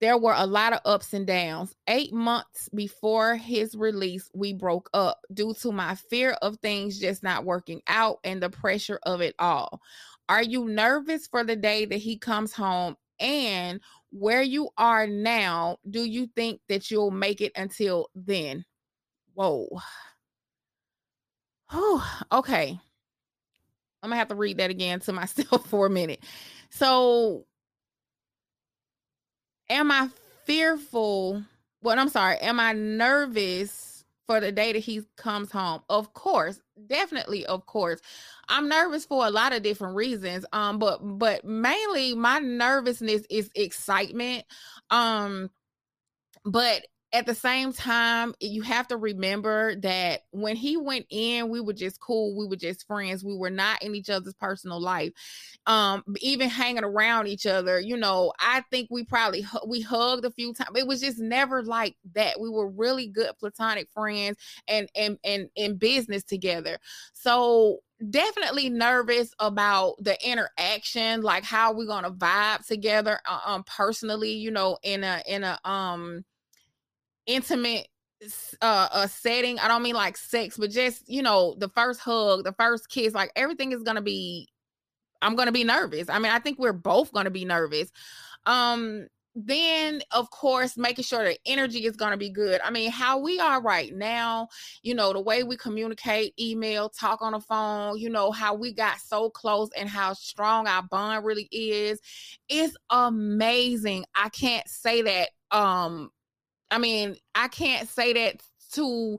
There were a lot of ups and downs. Eight months before his release, we broke up due to my fear of things just not working out and the pressure of it all. Are you nervous for the day that he comes home? And where you are now, do you think that you'll make it until then? Whoa. Oh, okay. I'm gonna have to read that again to myself for a minute. So, am I fearful? Well, I'm sorry. Am I nervous for the day that he comes home? Of course, definitely, of course. I'm nervous for a lot of different reasons. Um, but but mainly my nervousness is excitement. Um, but at the same time, you have to remember that when he went in, we were just cool. We were just friends. We were not in each other's personal life. Um, even hanging around each other, you know, I think we probably we hugged a few times. It was just never like that. We were really good platonic friends and and and in business together. So definitely nervous about the interaction like how we're gonna vibe together uh, um personally you know in a in a um intimate uh a setting. I don't mean like sex but just you know the first hug the first kiss like everything is gonna be i'm gonna be nervous. I mean i think we're both gonna be nervous. Um then of course making sure the energy is going to be good. I mean how we are right now you know the way we communicate email talk on the phone you know how we got so close and how strong our bond really is it's amazing. I can't say that um I mean, I can't say that to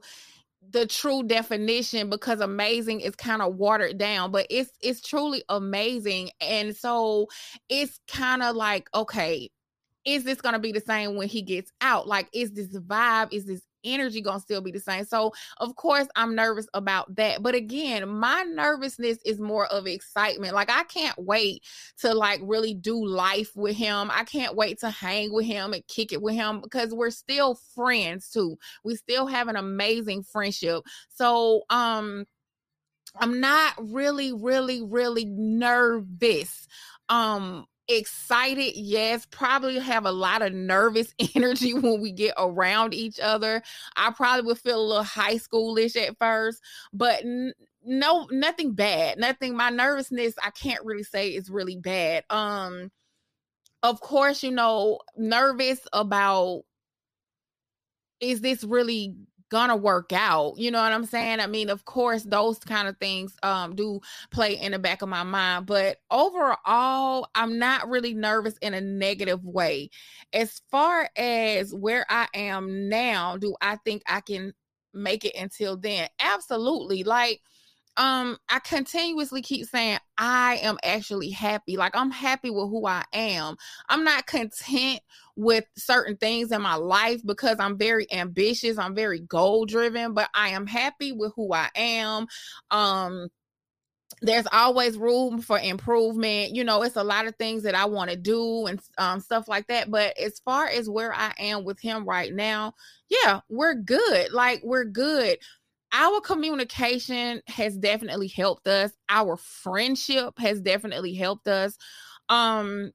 the true definition because amazing is kind of watered down but it's it's truly amazing and so it's kind of like okay is this going to be the same when he gets out? Like is this vibe is this energy gonna still be the same. So of course I'm nervous about that. But again, my nervousness is more of excitement. Like I can't wait to like really do life with him. I can't wait to hang with him and kick it with him because we're still friends too. We still have an amazing friendship. So um I'm not really, really, really nervous. Um, excited yes probably have a lot of nervous energy when we get around each other. I probably would feel a little high schoolish at first but n- no nothing bad nothing my nervousness i can't really say is really bad. Um of course you know nervous about is this really gonna work out you know what i'm saying? I mean of course those kind of things um do play in the back of my mind but overall i'm not really nervous in a negative way. As far as where i am now do i think i can make it until then? Absolutely like um I continuously keep saying I am actually happy. Like I'm happy with who I am. I'm not content with certain things in my life because I'm very ambitious, I'm very goal driven, but I am happy with who I am. Um there's always room for improvement. You know, it's a lot of things that I want to do and um, stuff like that. But as far as where I am with him right now, yeah, we're good. Like, we're good. Our communication has definitely helped us. Our friendship has definitely helped us. Um,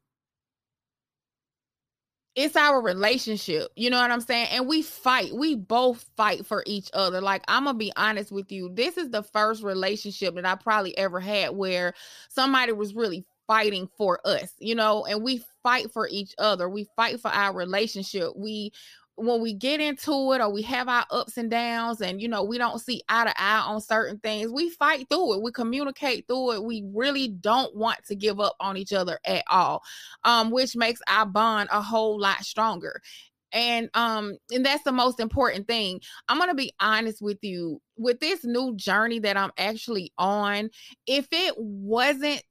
it's our relationship. You know what I'm saying? And we fight. We both fight for each other. Like, I'm going to be honest with you. This is the first relationship that I probably ever had where somebody was really fighting for us, you know, and we fight for each other. We fight for our relationship. We when we get into it or we have our ups and downs and you know we don't see eye to eye on certain things we fight through it we communicate through it we really don't want to give up on each other at all um which makes our bond a whole lot stronger. And um and that's the most important thing. I'm to be honest with you with this new journey that i'm actually on if it wasn't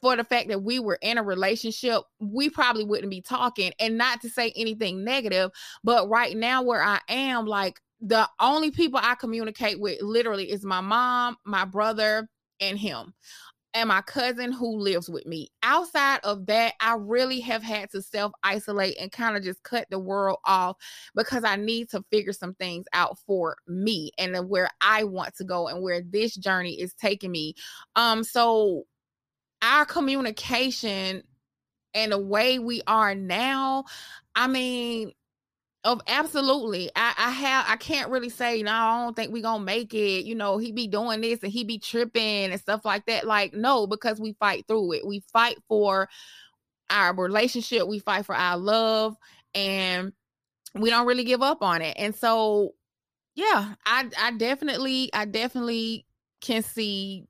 for the fact that we were in a relationship, we probably wouldn't be talking. And not to say anything negative, but right now where I am, like the only people I communicate with literally is my mom, my brother, and him. And my cousin who lives with me. Outside of that, I really have had to self isolate and kind of just cut the world off because I need to figure some things out for me and where I want to go and where this journey is taking me. Um, so our communication and the way we are now, I mean, of absolutely. I, I have I can't really say, no, I don't think we gonna make it. You know, he be doing this and he be tripping and stuff like that. Like, no, because we fight through it. We fight for our relationship, we fight for our love, and we don't really give up on it. And so yeah, I I definitely I definitely can see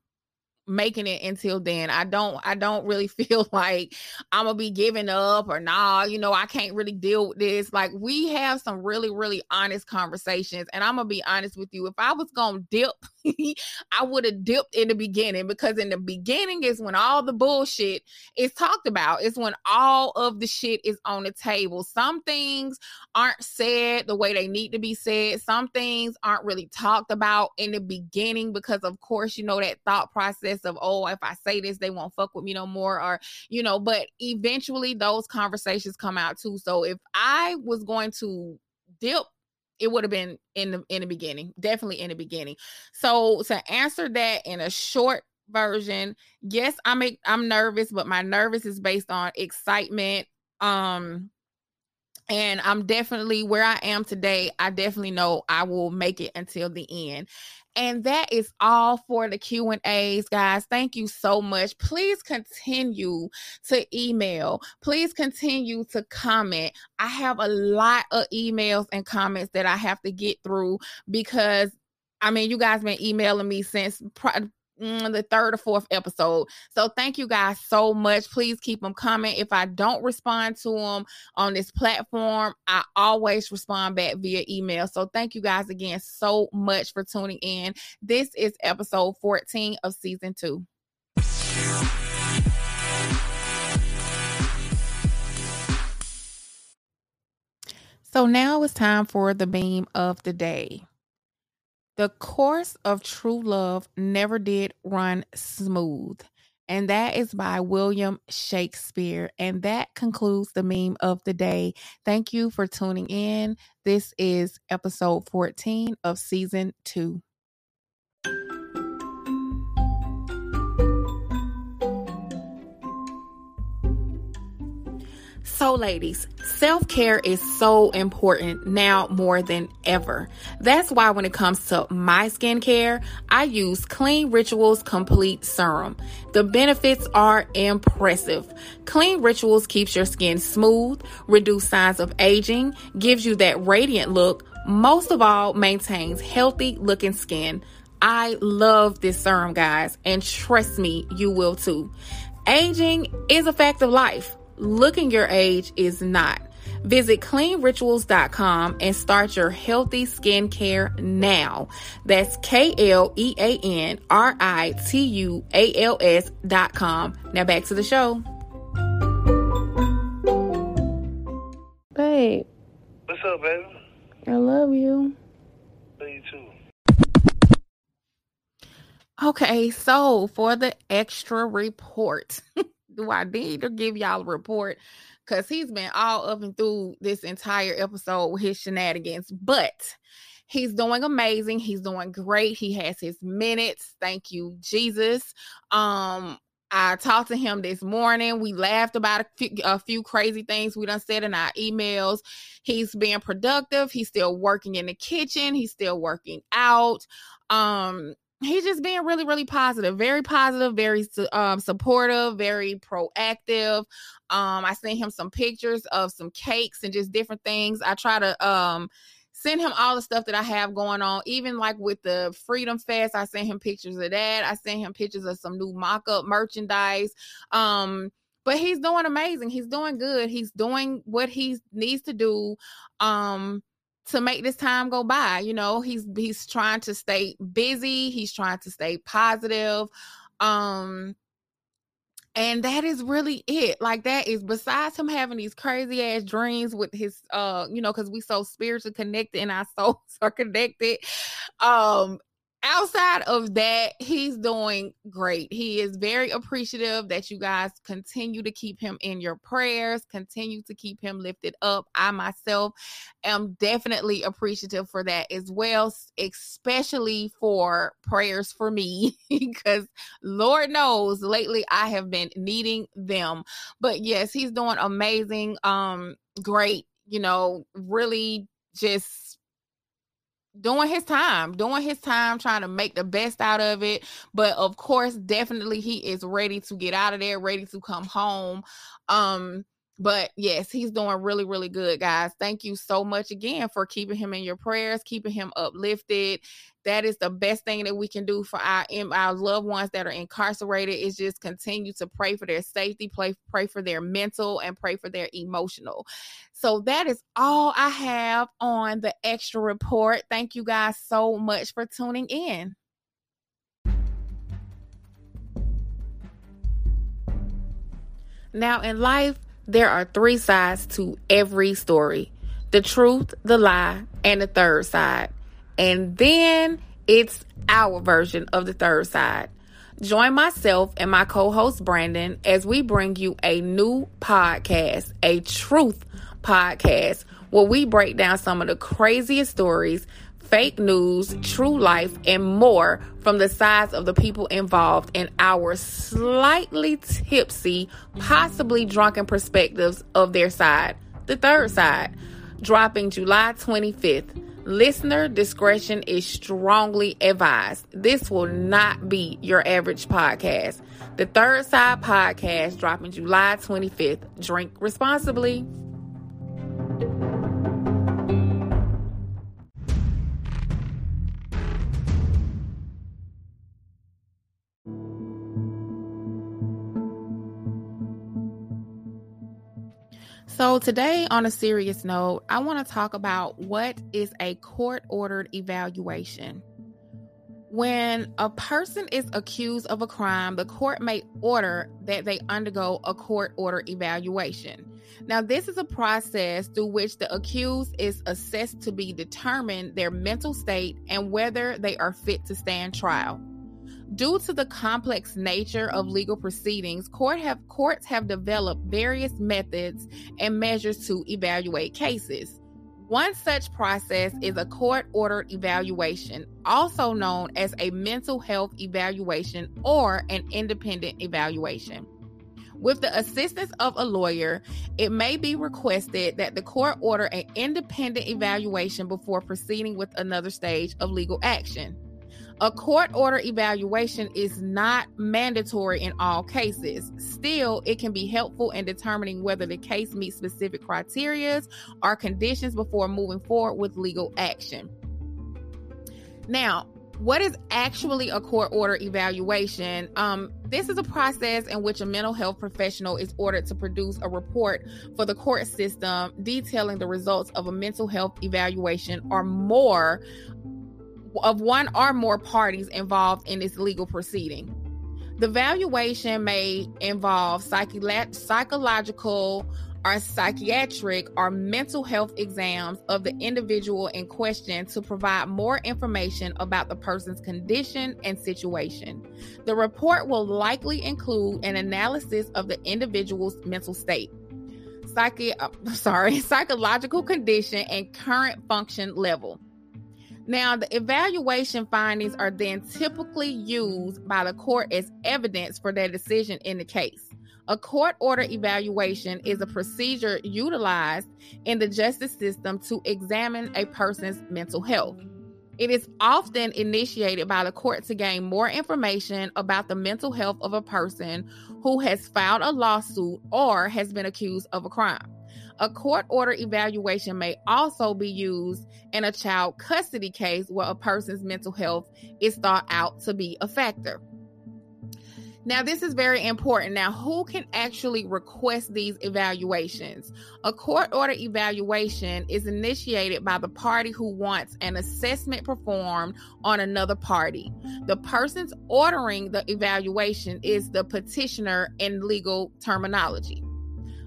making it until then. I don't I don't really feel like I'm gonna be giving up or nah, you know, I can't really deal with this. Like we have some really, really honest conversations. And I'm gonna be honest with you. If I was gonna dip, I would have dipped in the beginning because in the beginning is when all the bullshit is talked about. It's when all of the shit is on the table. Some things aren't said the way they need to be said. Some things aren't really talked about in the beginning because of course, you know, that thought process of, oh, if I say this, they won't fuck with me no more, or, you know, but eventually those conversations come out too. So if I was going to dip it would have been in the in the beginning definitely in the beginning. So to answer that in a short version yes i'm i'm nervous but my nervous is based on excitement um and i'm definitely where i am today i definitely know i will make it until the end and that is all for the Q and A's, guys. Thank you so much. Please continue to email. Please continue to comment. I have a lot of emails and comments that I have to get through because I mean, you guys been emailing me since mm, the third or fourth episode. So thank you guys so much. Please keep them coming. If I don't respond to them on this platform, I always respond back via email. So thank you guys again so much for tuning in. This is episode 14 of season two. So now it's time for the meme of the day. The course of true love never did run smooth. And that is by William Shakespeare. And that concludes the meme of the day. Thank you for tuning in. This is episode 14 of season two. So, ladies, self care is so important now more than ever. That's why, when it comes to my skincare, I use Klean Rituals Complete Serum. The benefits are impressive. Klean Rituals keeps your skin smooth, reduce signs of aging, gives you that radiant look, most of all, maintains healthy looking skin. I love this serum, guys, and trust me, you will too. Aging is a fact of life looking your age is not. Visit kleanrituals.com and start your healthy skincare now. That's K L E A N R I T U A L S.com. Now back to the show. Babe. What's up, baby? I love you. Love you too. Okay, so for the extra report, do I need to give y'all a report? Because he's been all up and through this entire episode with his shenanigans, but he's doing amazing. He's doing great. He has his minutes. Thank you, Jesus. Um, I talked to him this morning. We laughed about a few, a few, crazy things we done said in our emails. He's being productive. He's still working in the kitchen. He's still working out. Um, he's just being really really positive very positive very um, supportive very proactive. Um i sent him some pictures of some cakes and just different things. I try to um send him all the stuff that i have going on. Even like with the freedom fest i sent him pictures of that. I sent him pictures of some new mock-up merchandise. Um but he's doing amazing. He's doing good. He's doing what he needs to do. Um to make this time go by you know he's he's trying to stay busy he's trying to stay positive um and that is really it like that is besides him having these crazy ass dreams with his uh you know because we so spiritually connected and our souls are connected um outside of that, he's doing great. He is very appreciative that you guys continue to keep him in your prayers, continue to keep him lifted up. I myself am definitely appreciative for that as well, especially for prayers for me, because Lord knows lately I have been needing them. But yes, he's doing amazing, um, great, you know, really just doing his time, doing his time, trying to make the best out of it. But of course, definitely he is ready to get out of there, ready to come home. Um, but yes, he's doing really, really good, guys. Thank you so much again for keeping him in your prayers, keeping him uplifted. That is the best thing that we can do for our our loved ones that are incarcerated is just continue to pray for their safety, pray pray for their mental, and pray for their emotional. So that is all I have on the extra report. Thank you guys so much for tuning in. Now, in life, there are three sides to every story the truth, the lie, and the third side. And then it's our version of the third side. Join myself and my co host Brandon as we bring you a new podcast, a truth podcast, where we break down some of the craziest stories, fake news, true life, and more from the sides of the people involved in our slightly tipsy, possibly drunken perspectives of their side, the third side, dropping July 25th. Listener discretion is strongly advised. This will not be your average podcast. The Third Side Podcast dropping July 25th. Drink responsibly. So, today, on a serious note, I want to talk about what is a court ordered evaluation. When a person is accused of a crime, the court may order that they undergo a court order evaluation. Now, this is a process through which the accused is assessed to be determined their mental state and whether they are fit to stand trial. Due to the complex nature of legal proceedings, court have, courts have developed various methods and measures to evaluate cases. One such process is a court ordered evaluation, also known as a mental health evaluation or an independent evaluation. With the assistance of a lawyer, it may be requested that the court order an independent evaluation before proceeding with another stage of legal action. A court order evaluation is not mandatory in all cases. Still, it can be helpful in determining whether the case meets specific criteria or conditions before moving forward with legal action. Now, what is actually a court order evaluation? Um, this is a process in which a mental health professional is ordered to produce a report for the court system detailing the results of a mental health evaluation or more of one or more parties involved in this legal proceeding. The valuation may involve psychological or psychiatric or mental health exams of the individual in question to provide more information about the person's condition and situation. The report will likely include an analysis of the individual's mental state. Uh, sorry, psychological condition and current function level. Now, the evaluation findings are then typically used by the court as evidence for their decision in the case. A court order evaluation is a procedure utilized in the justice system to examine a person's mental health. It is often initiated by the court to gain more information about the mental health of a person who has filed a lawsuit or has been accused of a crime. A court order evaluation may also be used in a child custody case where a person's mental health is thought out to be a factor. Now, this is very important. Now, who can actually request these evaluations? A court order evaluation is initiated by the party who wants an assessment performed on another party. The person's ordering the evaluation is the petitioner in legal terminology.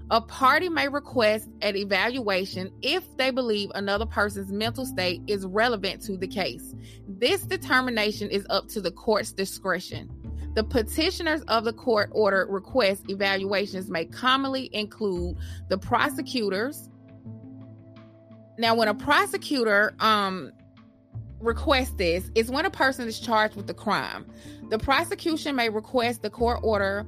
A party may request an evaluation if they believe another person's mental state is relevant to the case. This determination is up to the court's discretion. The petitioners of the court order request evaluations may commonly include the prosecutors. Now, when a prosecutor um, requests this, it's when a person is charged with the crime. The prosecution may request the court order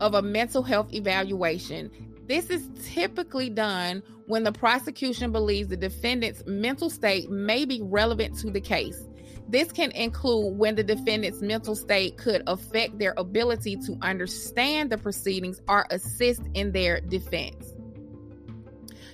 of a mental health evaluation. This is typically done when the prosecution believes the defendant's mental state may be relevant to the case. This can include when the defendant's mental state could affect their ability to understand the proceedings or assist in their defense.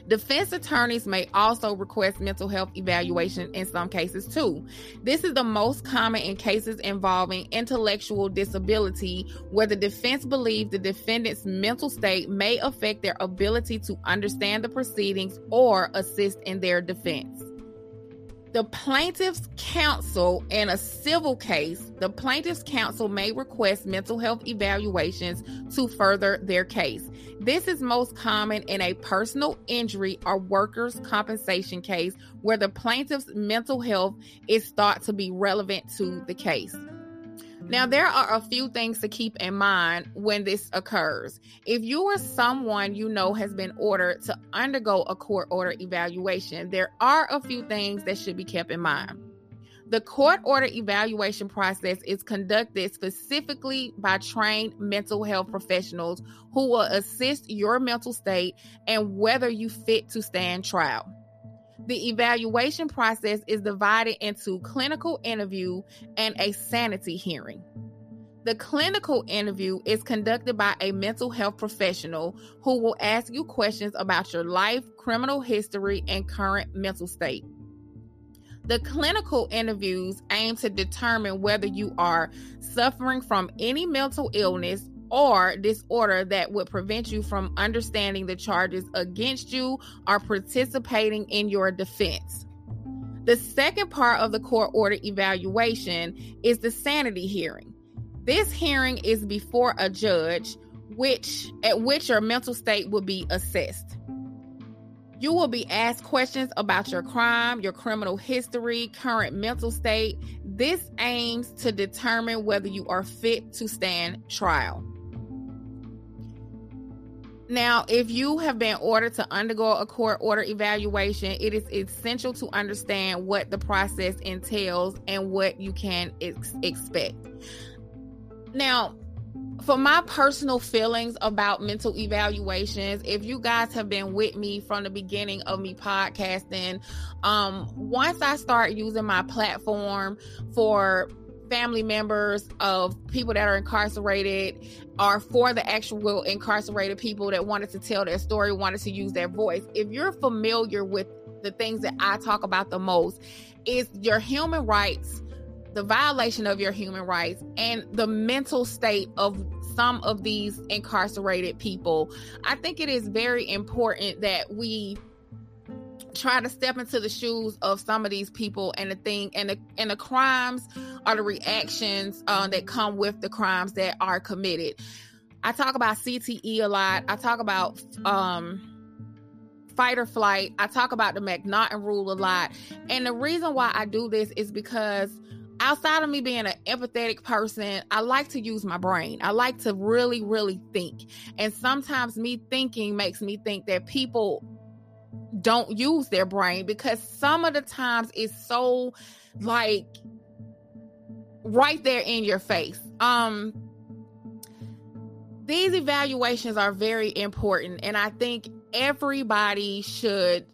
Defense attorneys may also request mental health evaluation in some cases too. This is the most common in cases involving intellectual disability where the defense believes the defendant's mental state may affect their ability to understand the proceedings or assist in their defense. The plaintiff's counsel in a civil case, the plaintiff's counsel may request mental health evaluations to further their case. This is most common in a personal injury or workers' compensation case where the plaintiff's mental health is thought to be relevant to the case. Now, there are a few things to keep in mind when this occurs. If you or someone you know has been ordered to undergo a court order evaluation, there are a few things that should be kept in mind. The court order evaluation process is conducted specifically by trained mental health professionals who will assist your mental state and whether you fit to stand trial. The evaluation process is divided into clinical interview and a sanity hearing. The clinical interview is conducted by a mental health professional who will ask you questions about your life, criminal history, and current mental state. The clinical interviews aim to determine whether you are suffering from any mental illness or disorder that would prevent you from understanding the charges against you or participating in your defense. The second part of the court order evaluation is the sanity hearing. This hearing is before a judge which at which your mental state will be assessed. You will be asked questions about your crime, your criminal history, current mental state. This aims to determine whether you are fit to stand trial. Now, if you have been ordered to undergo a court order evaluation, it is essential to understand what the process entails and what you can ex- expect. Now, for my personal feelings about mental evaluations, if you guys have been with me from the beginning of me podcasting, um, once I start using my platform for family members of people that are incarcerated or for the actual incarcerated people that wanted to tell their story, wanted to use their voice. If you're familiar with the things that I talk about the most, is your human rights, the violation of your human rights, and the mental state of some of these incarcerated people. I think it is very important that we try to step into the shoes of some of these people and the thing and the and the crimes are the reactions uh, that come with the crimes that are committed. I talk about CTE a lot. I talk about um fight or flight. I talk about the McNaughton rule a lot. And the reason why I do this is because outside of me being an empathetic person, I like to use my brain. I like to really, really think. And sometimes me thinking makes me think that people don't use their brain because some of the times it's so like right there in your face. Um these evaluations are very important and I think everybody should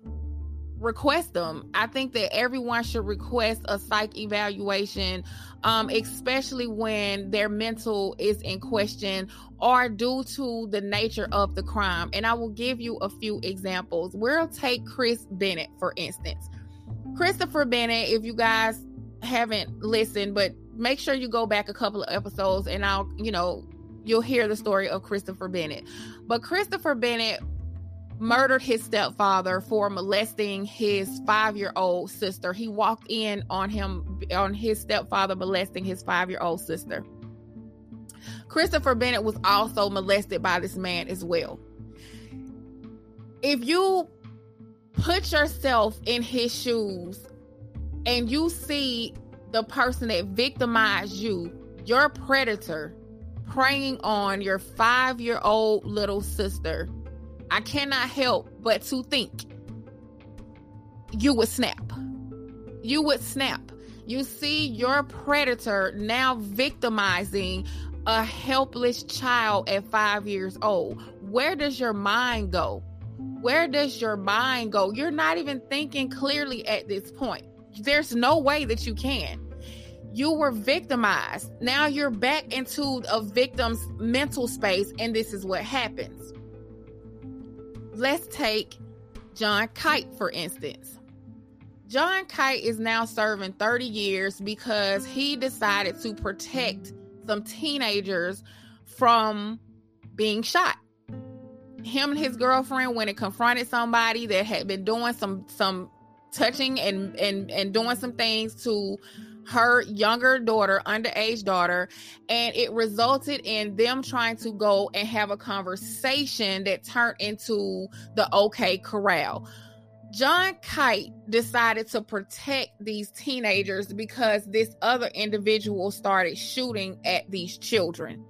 request them. I think that everyone should request a psych evaluation, um, especially when their mental is in question or due to the nature of the crime. And I will give you a few examples. We'll take Chris Bennett, for instance. Christopher Bennett, if you guys haven't listened, but make sure you go back a couple of episodes and I'll, you know, you'll hear the story of Christopher Bennett. But Christopher Bennett murdered his stepfather for molesting his five-year-old sister. He walked in on him on his stepfather molesting his five-year-old sister. Christopher Bennett was also molested by this man as well. If you put yourself in his shoes and you see the person that victimized you, your predator, preying on your five year old little sister, I cannot help but to think you would snap. You would snap. You see your predator now victimizing a helpless child at five years old. Where does your mind go? Where does your mind go? You're not even thinking clearly at this point. There's no way that you can. You were victimized. Now you're back into a victim's mental space, and this is what happens. Let's take John Kite, for instance. John Kite is now serving 30 years because he decided to protect some teenagers from being shot. Him and his girlfriend went and confronted somebody that had been doing some some touching and and and doing some things to her younger daughter, underage daughter, and it resulted in them trying to go and have a conversation that turned into the OK Corral. John Kite decided to protect these teenagers because this other individual started shooting at these children.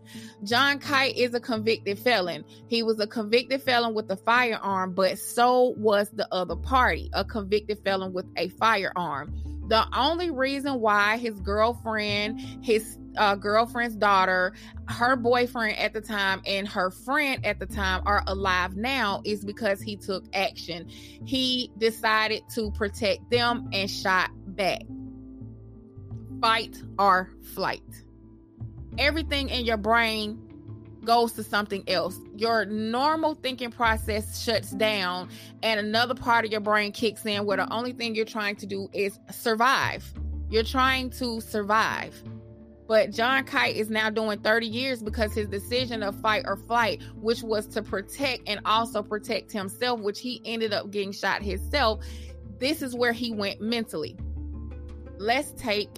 John Kite is a convicted felon. He was a convicted felon with a firearm, but so was the other party, a convicted felon with a firearm. The only reason why his girlfriend, his uh, girlfriend's daughter, her boyfriend at the time, and her friend at the time are alive now is because he took action. He decided to protect them and shot back. Fight or flight. Everything in your brain goes to something else. Your normal thinking process shuts down, and another part of your brain kicks in where the only thing you're trying to do is survive. You're trying to survive. But John Kite is now doing 30 years because his decision of fight or flight, which was to protect and also protect himself, which he ended up getting shot himself. This is where he went mentally. Let's take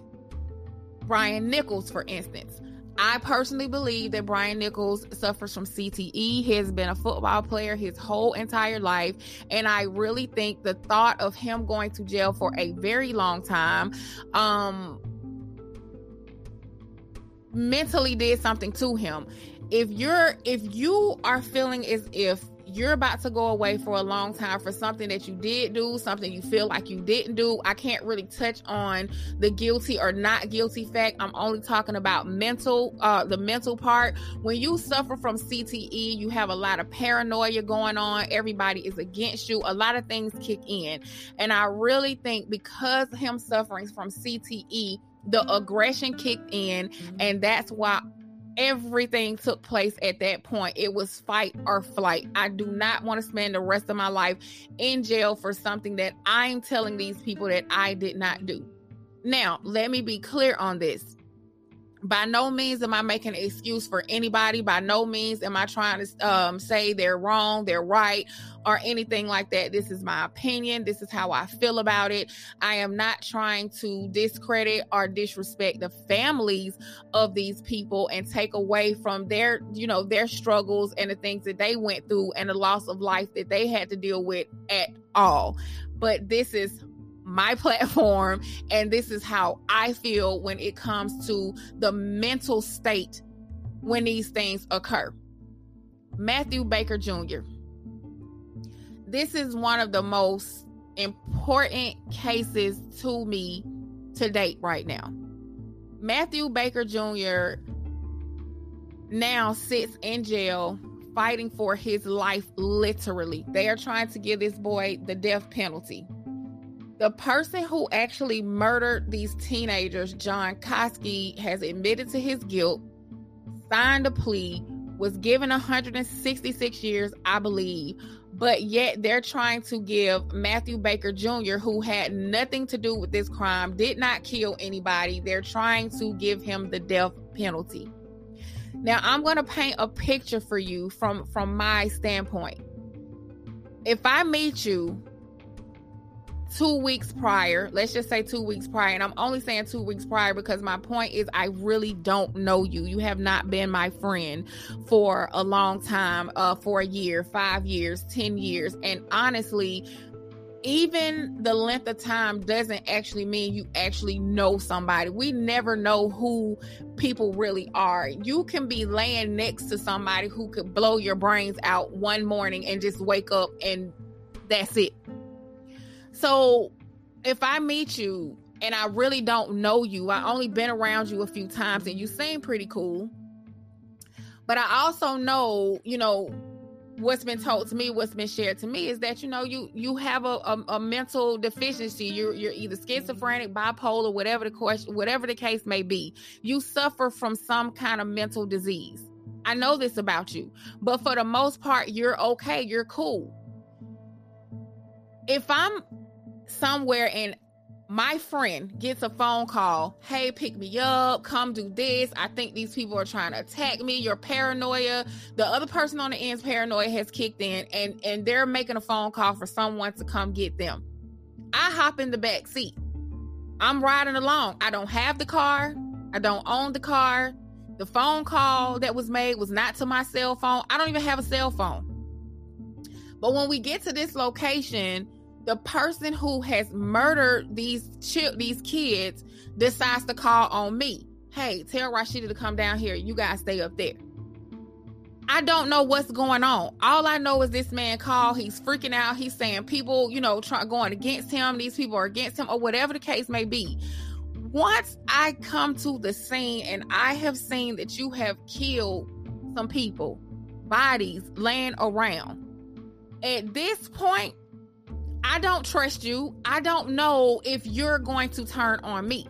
Brian Nichols, for instance. I personally believe that Brian Nichols suffers from CTE. He has been a football player his whole entire life. And I really think the thought of him going to jail for a very long time, um, mentally did something to him. If you're if you are feeling as if you're about to go away for a long time for something that you did do, something you feel like you didn't do. I can't really touch on the guilty or not guilty fact. I'm only talking about mental, uh, the mental part. When you suffer from CTE, you have a lot of paranoia going on. Everybody is against you. A lot of things kick in. And I really think because him suffering from CTE, the aggression kicked in, and that's why everything took place at that point. It was fight or flight. I do not want to spend the rest of my life in jail for something that I'm telling these people that I did not do. Now, let me be clear on this. By no means am I making an excuse for anybody. By no means am I trying to um, say they're wrong, they're right, or anything like that. This is my opinion. This is how I feel about it. I am not trying to discredit or disrespect the families of these people and take away from their, you know, their struggles and the things that they went through and the loss of life that they had to deal with at all. But this is my platform and this is how I feel when it comes to the mental state when these things occur. Matthew Baker Jr. This is one of the most important cases to me to date right now. Matthew Baker Jr. now sits in jail fighting for his life literally. They are trying to give this boy the death penalty the person who actually murdered these teenagers, John Koski, has admitted to his guilt, signed a plea, was given 166 years, I believe, but yet they're trying to give Matthew Baker Jr., who had nothing to do with this crime, did not kill anybody, they're trying to give him the death penalty. Now, I'm going to paint a picture for you from from my standpoint. If I meet you two weeks prior, let's just say two weeks prior, and I'm only saying two weeks prior because my point is I really don't know you. You have not been my friend for a long time, uh, for a year, five years, 10 years. And honestly, even the length of time doesn't actually mean you actually know somebody. We never know who people really are. You can be laying next to somebody who could blow your brains out one morning and just wake up and that's it. So if I meet you and I really don't know you, I only been around you a few times and you seem pretty cool. But I also know, you know, what's been told to me, what's been shared to me is that you know you you have a, a, a mental deficiency. You're you're either schizophrenic, bipolar, whatever the question, whatever the case may be. You suffer from some kind of mental disease. I know this about you, but for the most part, you're okay. You're cool. If I'm somewhere and my friend gets a phone call hey pick me up come do this. I think these people are trying to attack me. Your paranoia. The other person on the end's paranoia has kicked in and and they're making a phone call for someone to come get them. I hop in the back seat. I'm riding along. I don't have the car. I don't own the car. The phone call that was made was not to my cell phone. I don't even have a cell phone. But when we get to this location the person who has murdered these ch- these kids decides to call on me. Hey, tell Rasheeda to come down here. You guys stay up there. I don't know what's going on. All I know is this man called. He's freaking out. He's saying people, you know, try, going against him. These people are against him, or whatever the case may be. Once I come to the scene and I have seen that you have killed some people, bodies laying around. At this point, I don't trust you. I don't know if you're going to turn on me.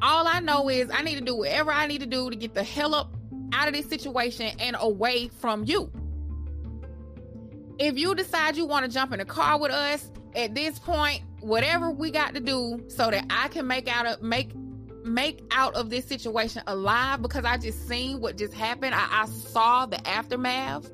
All I know is I need to do whatever I need to do to get the hell up out of this situation and away from you. If you decide you want to jump in a car with us at this point, whatever we got to do so that I can make out of make make out of this situation alive because I just seen what just happened. I, I saw the aftermath.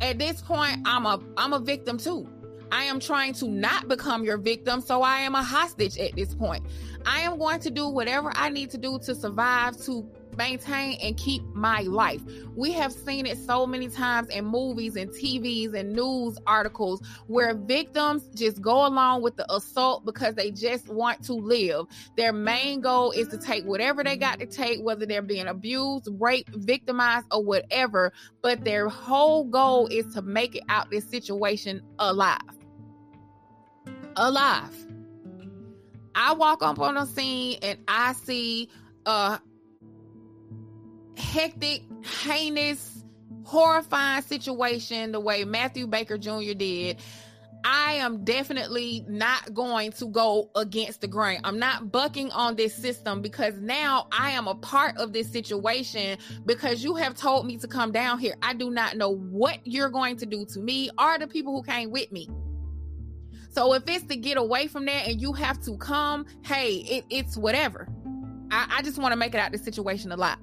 At this point, I'm a I'm a victim too. I am trying to not become your victim, so I am a hostage at this point. I am going to do whatever I need to do to survive, to maintain and keep my life. We have seen it so many times in movies and TVs and news articles where victims just go along with the assault because they just want to live. Their main goal is to take whatever they got to take, whether they're being abused, raped, victimized, or whatever. But their whole goal is to make it out this situation alive alive. I walk up on the scene and I see a hectic, heinous, horrifying situation the way Matthew Baker Jr. did. I am definitely not going to go against the grain. I'm not bucking on this system because now I am a part of this situation because you have told me to come down here. I do not know what you're going to do to me or the people who came with me. So if it's to get away from that and you have to come, hey, it, it's whatever. I, I just want to make it out this situation alive.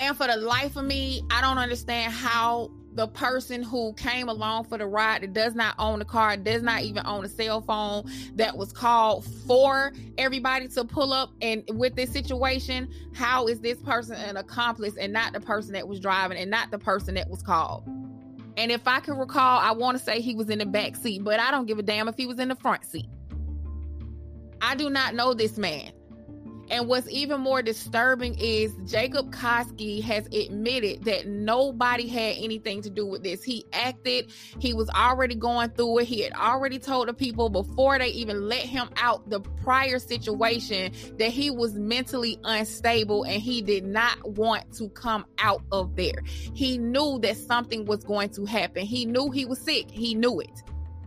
And for the life of me, I don't understand how the person who came along for the ride that does not own the car, does not even own a cell phone, that was called for everybody to pull up and with this situation, how is this person an accomplice and not the person that was driving and not the person that was called? And if I can recall, I want to say he was in the back seat, but I don't give a damn if he was in the front seat. I do not know this man. And what's even more disturbing is Jacob Koski has admitted that nobody had anything to do with this. He acted, he was already going through it. He had already told the people before they even let him out the prior situation that he was mentally unstable and he did not want to come out of there. He knew that something was going to happen. He knew he was sick. He knew it.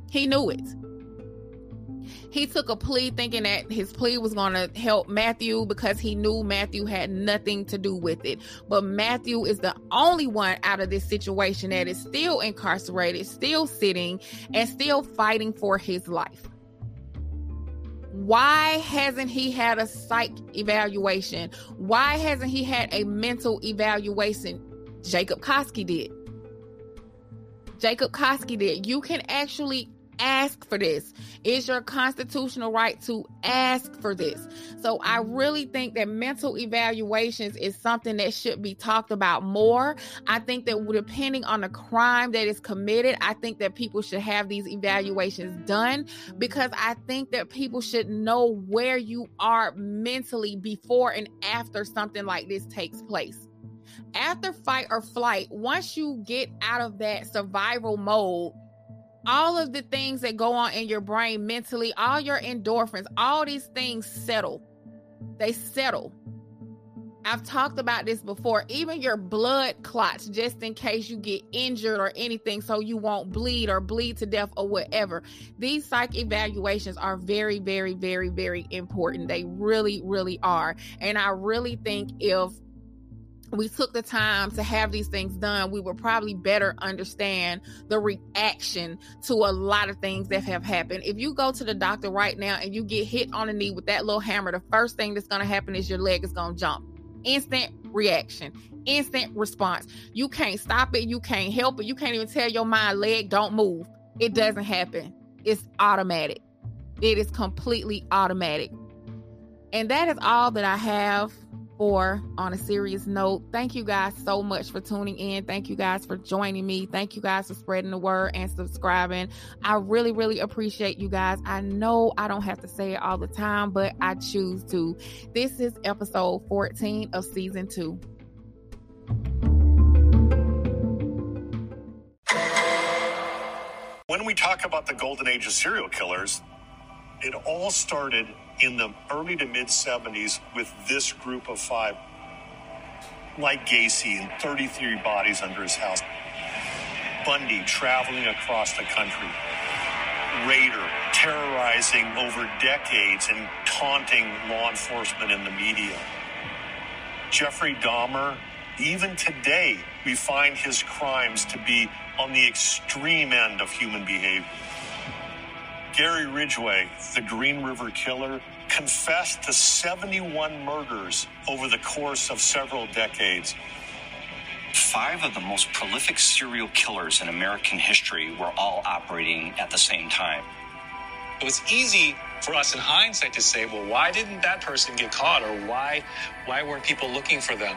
He knew it he took a plea thinking that his plea was going to help Matthew because he knew Matthew had nothing to do with it. But Matthew is the only one out of this situation that is still incarcerated, still sitting, and still fighting for his life. Why hasn't he had a psych evaluation? Why hasn't he had a mental evaluation? Jacob Koski did. Jacob Koski did. You can actually ask for this. It's your constitutional right to ask for this. So I really think that mental evaluations is something that should be talked about more. I think that depending on the crime that is committed, I think that people should have these evaluations done because I think that people should know where you are mentally before and after something like this takes place after fight or flight, once you get out of that survival mode, all of the things that go on in your brain mentally, all your endorphins, all these things settle. They settle. I've talked about this before. Even your blood clots, just in case you get injured or anything, so you won't bleed or bleed to death or whatever. These psych evaluations are very, very, very, very important. They really, really are. And I really think if we took the time to have these things done, we would probably better understand the reaction to a lot of things that have happened. If you go to the doctor right now and you get hit on the knee with that little hammer, the first thing that's going to happen is your leg is going to jump. Instant reaction, instant response. You can't stop it. You can't help it. You can't even tell your mind, leg, don't move. It doesn't happen. It's automatic. It is completely automatic. And that is all that I have or on a serious note, thank you guys so much for tuning in. Thank you guys for joining me. Thank you guys for spreading the word and subscribing. I really, really appreciate you guys. I know I don't have to say it all the time, but I choose to. This is episode 14 of season two. When we talk about the golden age of serial killers, it all started in the early to mid 70s with this group of five, like Gacy and 33 bodies under his house, Bundy traveling across the country, Rader terrorizing over decades and taunting law enforcement and the media. Jeffrey Dahmer, even today, we find his crimes to be on the extreme end of human behavior. Gary Ridgway, the Green River Killer, confessed to 71 murders over the course of several decades. Five of the most prolific serial killers in American history were all operating at the same time. It was easy for us in hindsight to say, well, why didn't that person get caught or why why weren't people looking for them?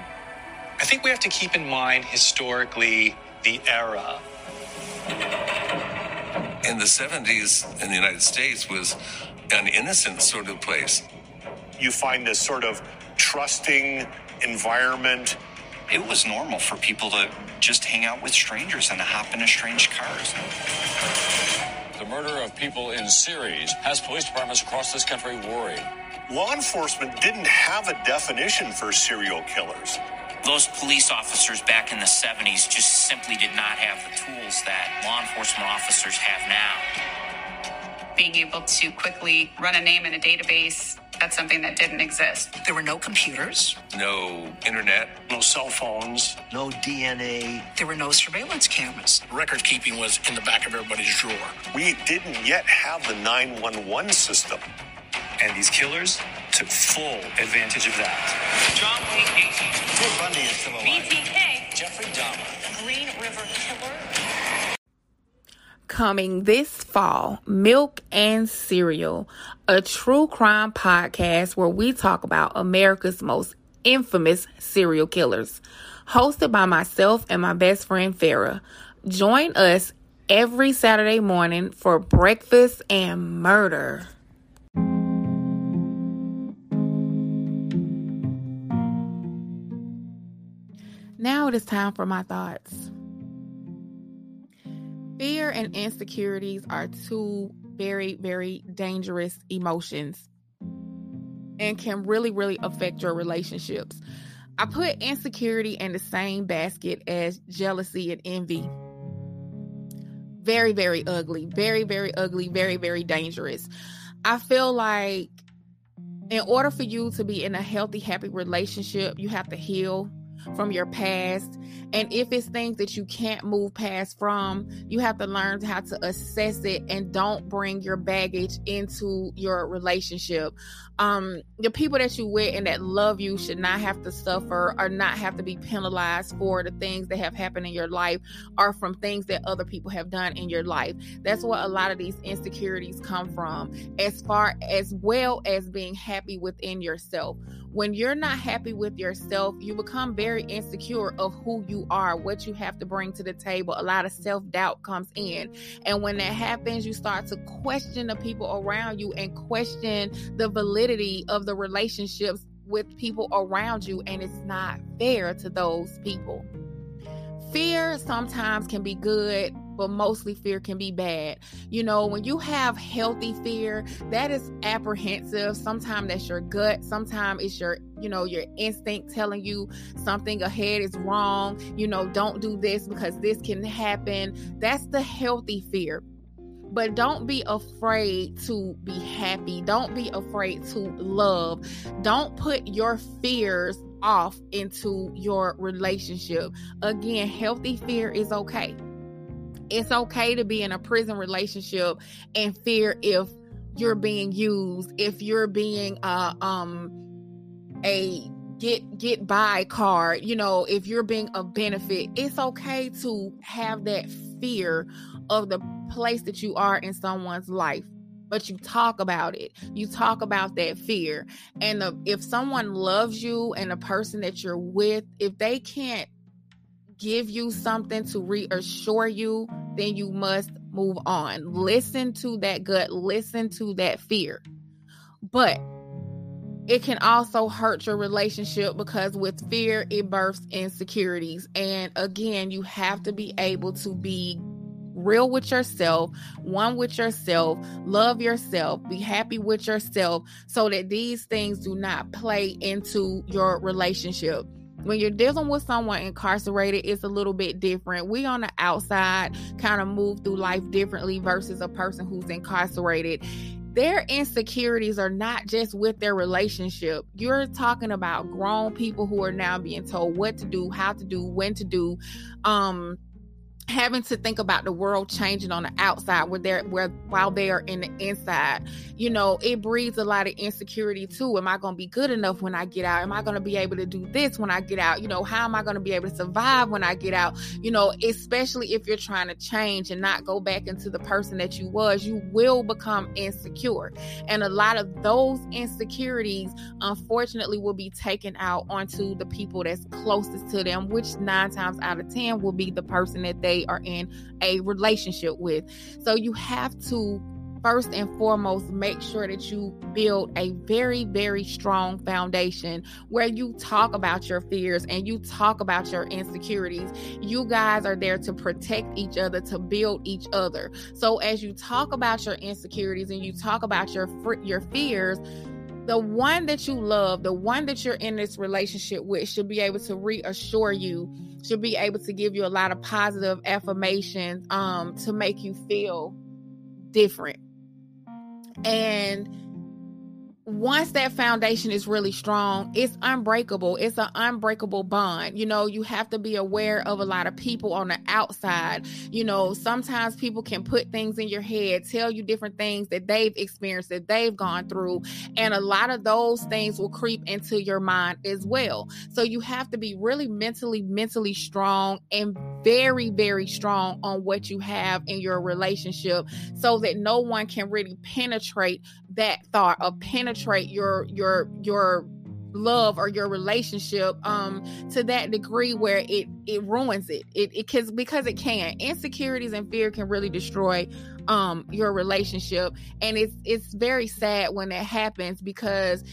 I think we have to keep in mind historically the era in the 70s in the United States was an innocent sort of place. You find this sort of trusting environment. It was normal for people to just hang out with strangers and to hop into strange cars. The murder of people in series has police departments across this country worried. Law enforcement didn't have a definition for serial killers those police officers back in the 70s just simply did not have the tools that law enforcement officers have now. Being able to quickly run a name in a database, that's something that didn't exist. There were no computers, no internet, no cell phones, no DNA. There were no surveillance cameras. Record keeping was in the back of everybody's drawer. We didn't yet have the 911 system. And these killers took full advantage of that. John Wayne Gacy. Ted Bundy is still alive. BTK. Jeffrey Dahmer. Green River Killer. Coming this fall, Milk and Serial, a true crime podcast where we talk about America's most infamous serial killers. Hosted by myself and my best friend Farah. Join us every Saturday morning for breakfast and murder. Now it is time for my thoughts. Fear and insecurities are two very, very dangerous emotions and can really, really affect your relationships. I put insecurity in the same basket as jealousy and envy. Very, very ugly. Very, very ugly. Very, very dangerous. I feel like in order for you to be in a healthy, happy relationship, you have to heal from your past. And if it's things that you can't move past from, you have to learn how to assess it and don't bring your baggage into your relationship. Um, the people that you with and that love you should not have to suffer or not have to be penalized for the things that have happened in your life or from things that other people have done in your life. That's what a lot of these insecurities come from, as far as well as being happy within yourself. When you're not happy with yourself, you become very insecure of who you are, what you have to bring to the table. A lot of self doubt comes in. And when that happens, you start to question the people around you and question the validity of the relationships with people around you. And it's not fair to those people. Fear sometimes can be good but mostly fear can be bad. You know, when you have healthy fear, that is apprehensive. Sometimes that's your gut, sometimes it's your, you know, your instinct telling you something ahead is wrong. You know, don't do this because this can happen. That's the healthy fear. But don't be afraid to be happy. Don't be afraid to love. Don't put your fears off into your relationship. Again, healthy fear is okay it's okay to be in a prison relationship and fear if you're being used, if you're being uh, um a get get by card, you know, if you're being a benefit, it's okay to have that fear of the place that you are in someone's life but you talk about it. You talk about that fear. And the, if someone loves you and the person that you're with, if they can't give you something to reassure you, then you must move on. Listen to that gut, listen to that fear. But it can also hurt your relationship because with fear, it births insecurities. And again, you have to be able to be real with yourself, one with yourself, love yourself, be happy with yourself so that these things do not play into your relationship when you're dealing with someone incarcerated, it's a little bit different. We on the outside kind of move through life differently versus a person who's incarcerated. Their insecurities are not just with their relationship. You're talking about grown people who are now being told what to do, how to do, when to do. Um, having to think about the world changing on the outside where they're where while they are in the inside. You know it breeds a lot of insecurity too. Am i going to be good enough when i get out? Am i going to be able to do this when i get out? You know how am i going to be able to survive when i get out? You know especially if you're trying to change and not go back into the person that you was you will become insecure. And a lot of those insecurities unfortunately will be taken out onto the people that's closest to them which nine times out of ten will be the person that they they are in a relationship with. So you have to first and foremost make sure that you build a very very strong foundation where you talk about your fears and you talk about your insecurities you guys are there to protect each other to build each other so as you talk about your insecurities and you talk about your your fears the one that you love, the one that you're in this relationship with, should be able to reassure you, should be able to give you a lot of positive affirmations um, to make you feel different. And once that foundation is really strong, it's unbreakable. It's an unbreakable bond. You know, you have to be aware of a lot of people on the outside. You know, sometimes people can put things in your head, tell you different things that they've experienced, that they've gone through. And a lot of those things will creep into your mind as well. So you have to be really mentally, mentally strong and very, very strong on what you have in your relationship so that no one can really penetrate that thought or penetrate your your your love or your relationship um to that degree where it it ruins it. It it cause because it can. Insecurities and fear can really destroy um your relationship. And it's it's very sad when that happens because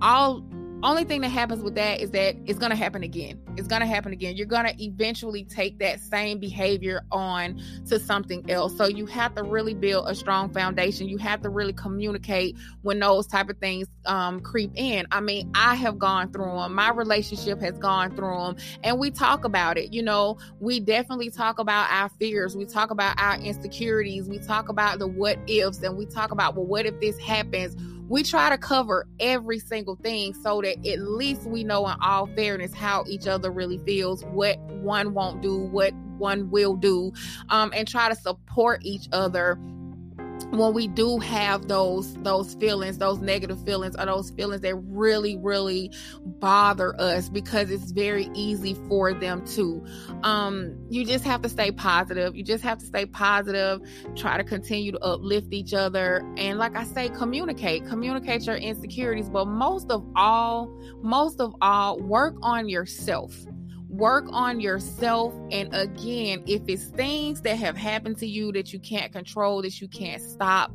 all only thing that happens with that is that it's going to happen again. It's going to happen again. You're going to eventually take that same behavior on to something else. So you have to really build a strong foundation. You have to really communicate when those type of things um, creep in. I mean, I have gone through them. My relationship has gone through them, and we talk about it. You know, we definitely talk about our fears. We talk about our insecurities. We talk about the what ifs, and we talk about well, what if this happens? We try to cover every single thing so that at least we know in all fairness how each other really feels, what one won't do, what one will do, um, and try to support each other when we do have those those feelings those negative feelings or those feelings that really really bother us because it's very easy for them to um you just have to stay positive. You just have to stay positive try to continue to uplift each other. And like i say communicate communicate your insecurities but most of all most of all work on yourself work on yourself. And again, if it's things that have happened to you that you can't control, that you can't stop,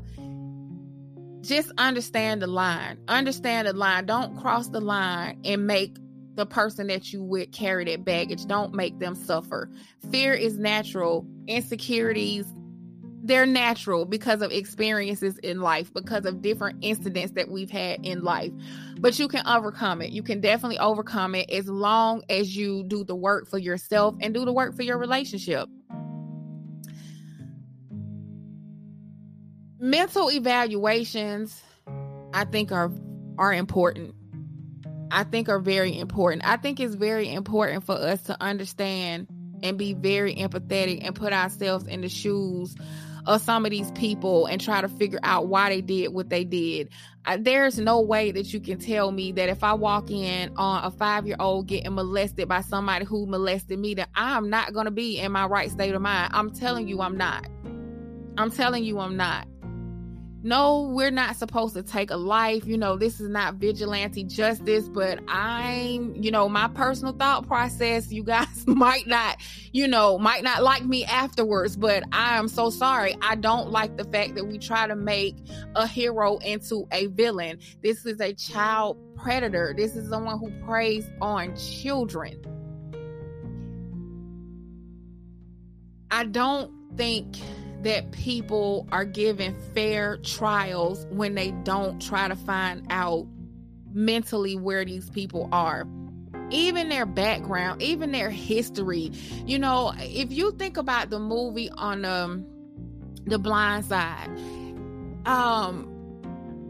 just understand the line. Understand the line. Don't cross the line and make the person that you with carry that baggage. Don't make them suffer. Fear is natural. Insecurities, they're natural because of experiences in life, because of different incidents that we've had in life. But you can overcome it. You can definitely overcome it as long as you do the work for yourself and do the work for your relationship. Mental evaluations, I think, are are important. I think are very important. I think it's very important for us to understand and be very empathetic and put ourselves in the shoes of some of these people and try to figure out why they did what they did. There's no way that you can tell me that if I walk in on a five year old getting molested by somebody who molested me, that I'm not going to be in my right state of mind. I'm telling you, I'm not. I'm telling you, I'm not no, we're not supposed to take a life. You know, this is not vigilante justice, but I'm, you know, my personal thought process, you guys might not, you know, might not like me afterwards, but I am so sorry. I don't like the fact that we try to make a hero into a villain. This is a child predator. This is someone who preys on children. I don't think that people are given fair trials when they don't try to find out mentally where these people are. Even their background even their history. You know if you think about the movie on um the blind side um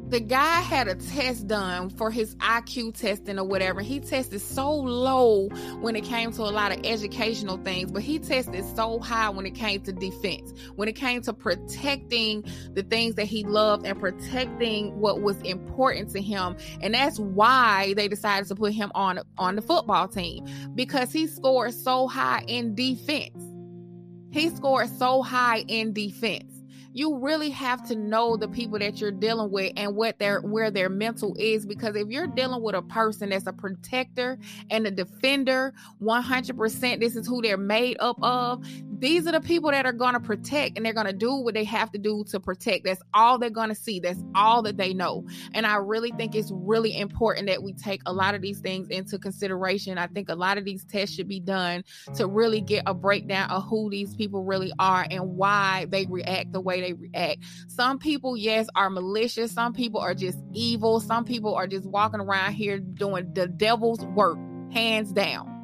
the guy had a test done for his IQ testing or whatever. He tested so low when it came to a lot of educational things, but he tested so high when it came to defense, when it came to protecting the things that he loved and protecting what was important to him. And that's why they decided to put him on on the football team because he scored so high in defense. He scored so high in defense you really have to know the people that you're dealing with and what their where their mental is because if you're dealing with a person that's a protector and a defender 100% this is who they're made up of these are the people that are going to protect and they're going to do what they have to do to protect. That's all they're going to see. That's all that they know. And i really think it's really important that we take a lot of these things into consideration. I think a lot of these tests should be done to really get a breakdown of who these people really are and why they react the way they react. Some people, yes, are malicious. Some people are just evil. Some people are just walking around here doing the devil's work, hands down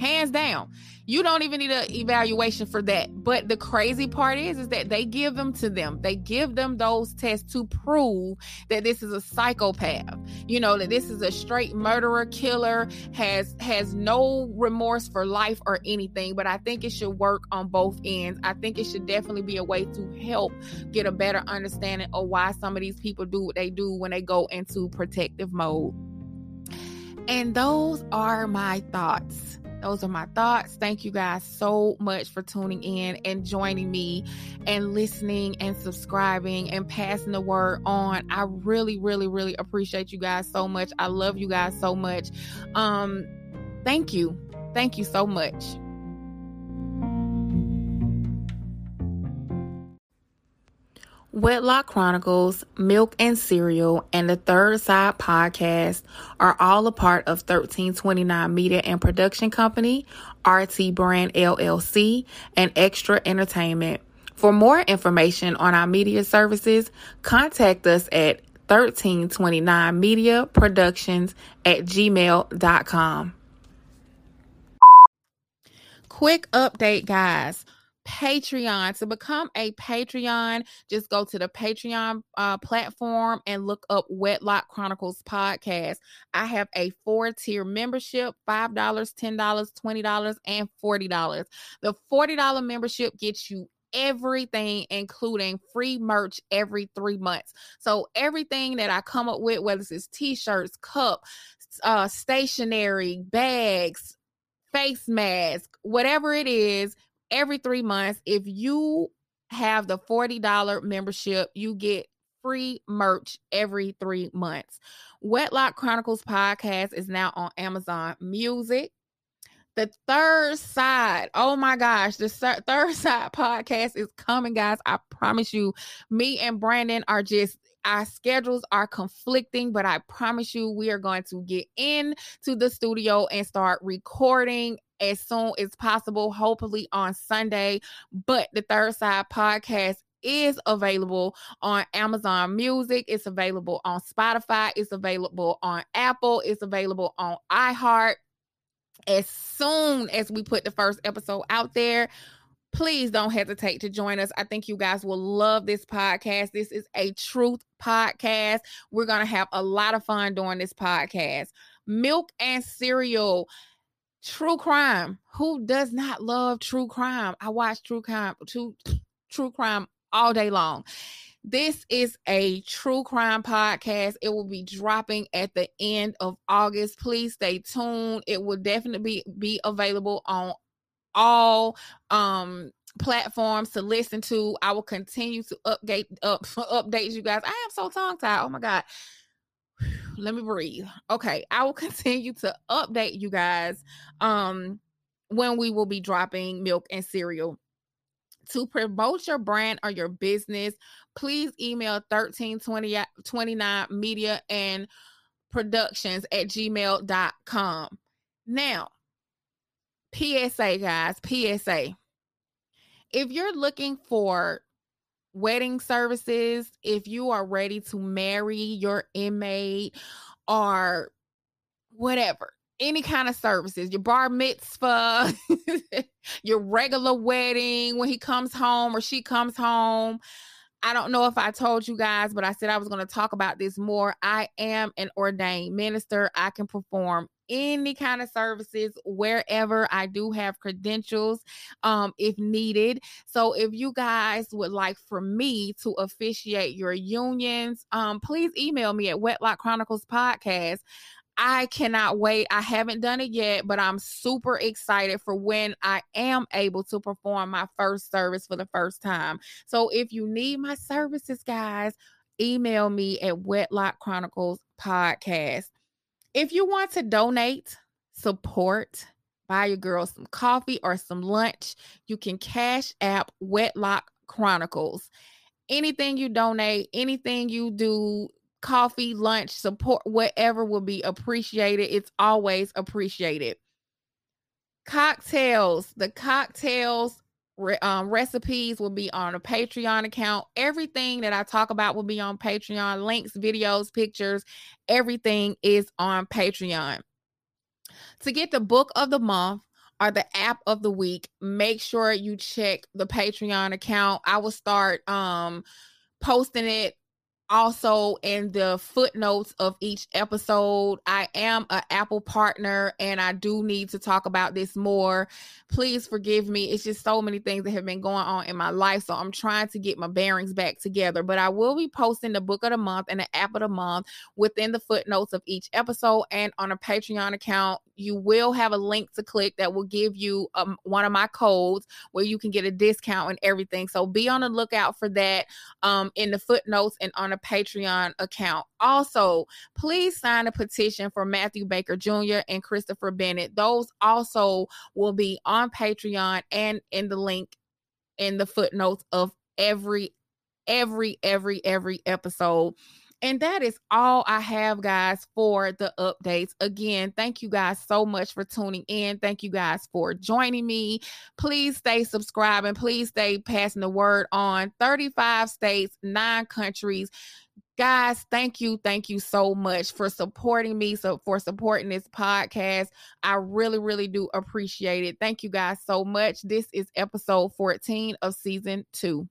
hands down. You don't even need an evaluation for that. But the crazy part is, is that they give them to them. They give them those tests to prove that this is a psychopath. You know that this is a straight murderer, killer, has has no remorse for life or anything. But I think it should work on both ends. I think it should definitely be a way to help get a better understanding of why some of these people do what they do when they go into protective mode. And those are my thoughts. Those are my thoughts. Thank you guys so much for tuning in and joining me and listening and subscribing and passing the word on. I really, really, really appreciate you guys so much. I love you guys so much. Um, thank you. Thank you so much. Wedlock Chronicles, Milk and Serial, and the Third Side podcast are all a part of 1329 Media and Production Company, RT Brand LLC, and Extra Entertainment. For more information on our media services, contact us at 1329 Media Productions at gmail.com. Quick update, guys. Patreon. To become a Patreon, just go to the Patreon uh, platform and look up Wedlock Chronicles podcast. I have a four tier membership $5, $10, $20, and $40. The $40 membership gets you everything, including free merch every three months. So everything that I come up with, whether it's t-shirts, cup, uh, stationery, bags, face mask, whatever it is, every three months. If you have the $40 membership, you get free merch every three months. Wedlock Chronicles podcast is now on Amazon Music. The third side, oh my gosh, the third side podcast is coming, guys. I promise you, me and Brandon are just our schedules are conflicting, but I promise you, we are going to get in to the studio and start recording as soon as possible, hopefully on Sunday. But the Third Side podcast is available on Amazon Music. It's available on Spotify. It's available on Apple. It's available on iHeart. As soon as we put the first episode out there, please don't hesitate to join us. I think you guys will love this podcast. This is a truth podcast. We're going to have a lot of fun doing this podcast. Milk and Serial. True crime. Who does not love true crime? I watch true crime, true, true crime all day long. This is a true crime podcast. It will be dropping at the end of August. Please stay tuned. It will definitely be, be available on all um platforms to listen to. I will continue to update up update you guys. I am so tongue tied. Oh my god. let me breathe. Okay, I will continue to update you guys um when we will be dropping Milk and Serial. To promote your brand or your business, please email 1329 media and productions at gmail.com. Now, PSA, guys, PSA. If you're looking for wedding services, if you are ready to marry your inmate or whatever, any kind of services, your bar mitzvah, your regular wedding, when he comes home or she comes home. I don't know if I told you guys, but I said I was going to talk about this more. I am an ordained minister. I can perform any kind of services wherever I do have credentials um, if needed. So if you guys would like for me to officiate your unions, um, please email me at Wedlock Chronicles Podcast. I cannot wait. I haven't done it yet, but I'm super excited for when I am able to perform my first service for the first time. So if you need my services, guys, email me at Wedlock Chronicles Podcast. If you want to donate, support, buy your girl some coffee or some lunch, you can cash app Wedlock Chronicles. Anything you donate, anything you do, coffee, lunch, support, whatever will be appreciated. It's always appreciated. Cocktails, the cocktails um, recipes will be on a Patreon account. Everything that I talk about will be on Patreon. Links, videos, pictures, everything is on Patreon. To get the book of the month or the app of the week, make sure you check the Patreon account. I will start um posting it also in the footnotes of each episode i am an apple partner and i do need to talk about this more. Please forgive me. It's just so many things that have been going on in my life so i'm trying to get my bearings back together. But i will be posting the book of the month and the app of the month within the footnotes of each episode and on a patreon account you will have a link to click that will give you um, one of my codes where you can get a discount and everything. So be on the lookout for that um, in the footnotes and on a Patreon account. Also, please sign a petition for Matthew Baker Jr. and Christopher Bennett. Those also will be on Patreon and in the link in the footnotes of every every every every episode. And that is all I have, guys, for the updates. Again, thank you guys so much for tuning in. Thank you guys for joining me. Please stay subscribing. Please stay passing the word on 35 states, nine countries. Guys, thank you. Thank you so much for supporting me, so for supporting this podcast. I really, really do appreciate it. Thank you guys so much. This is episode 14 of season two.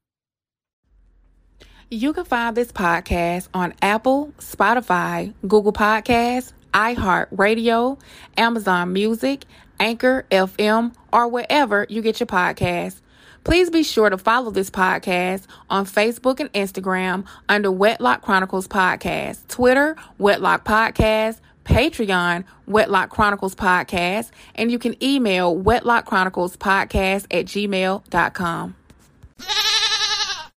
You can find this podcast on Apple, Spotify, Google Podcasts, iHeartRadio, Amazon Music, Anchor FM, or wherever you get your podcasts. Please be sure to follow this podcast on Facebook and Instagram under Wedlock Chronicles Podcast, Twitter, Wedlock Podcast, Patreon, Wedlock Chronicles Podcast, and you can email Wedlock Chronicles Podcast at gmail.com.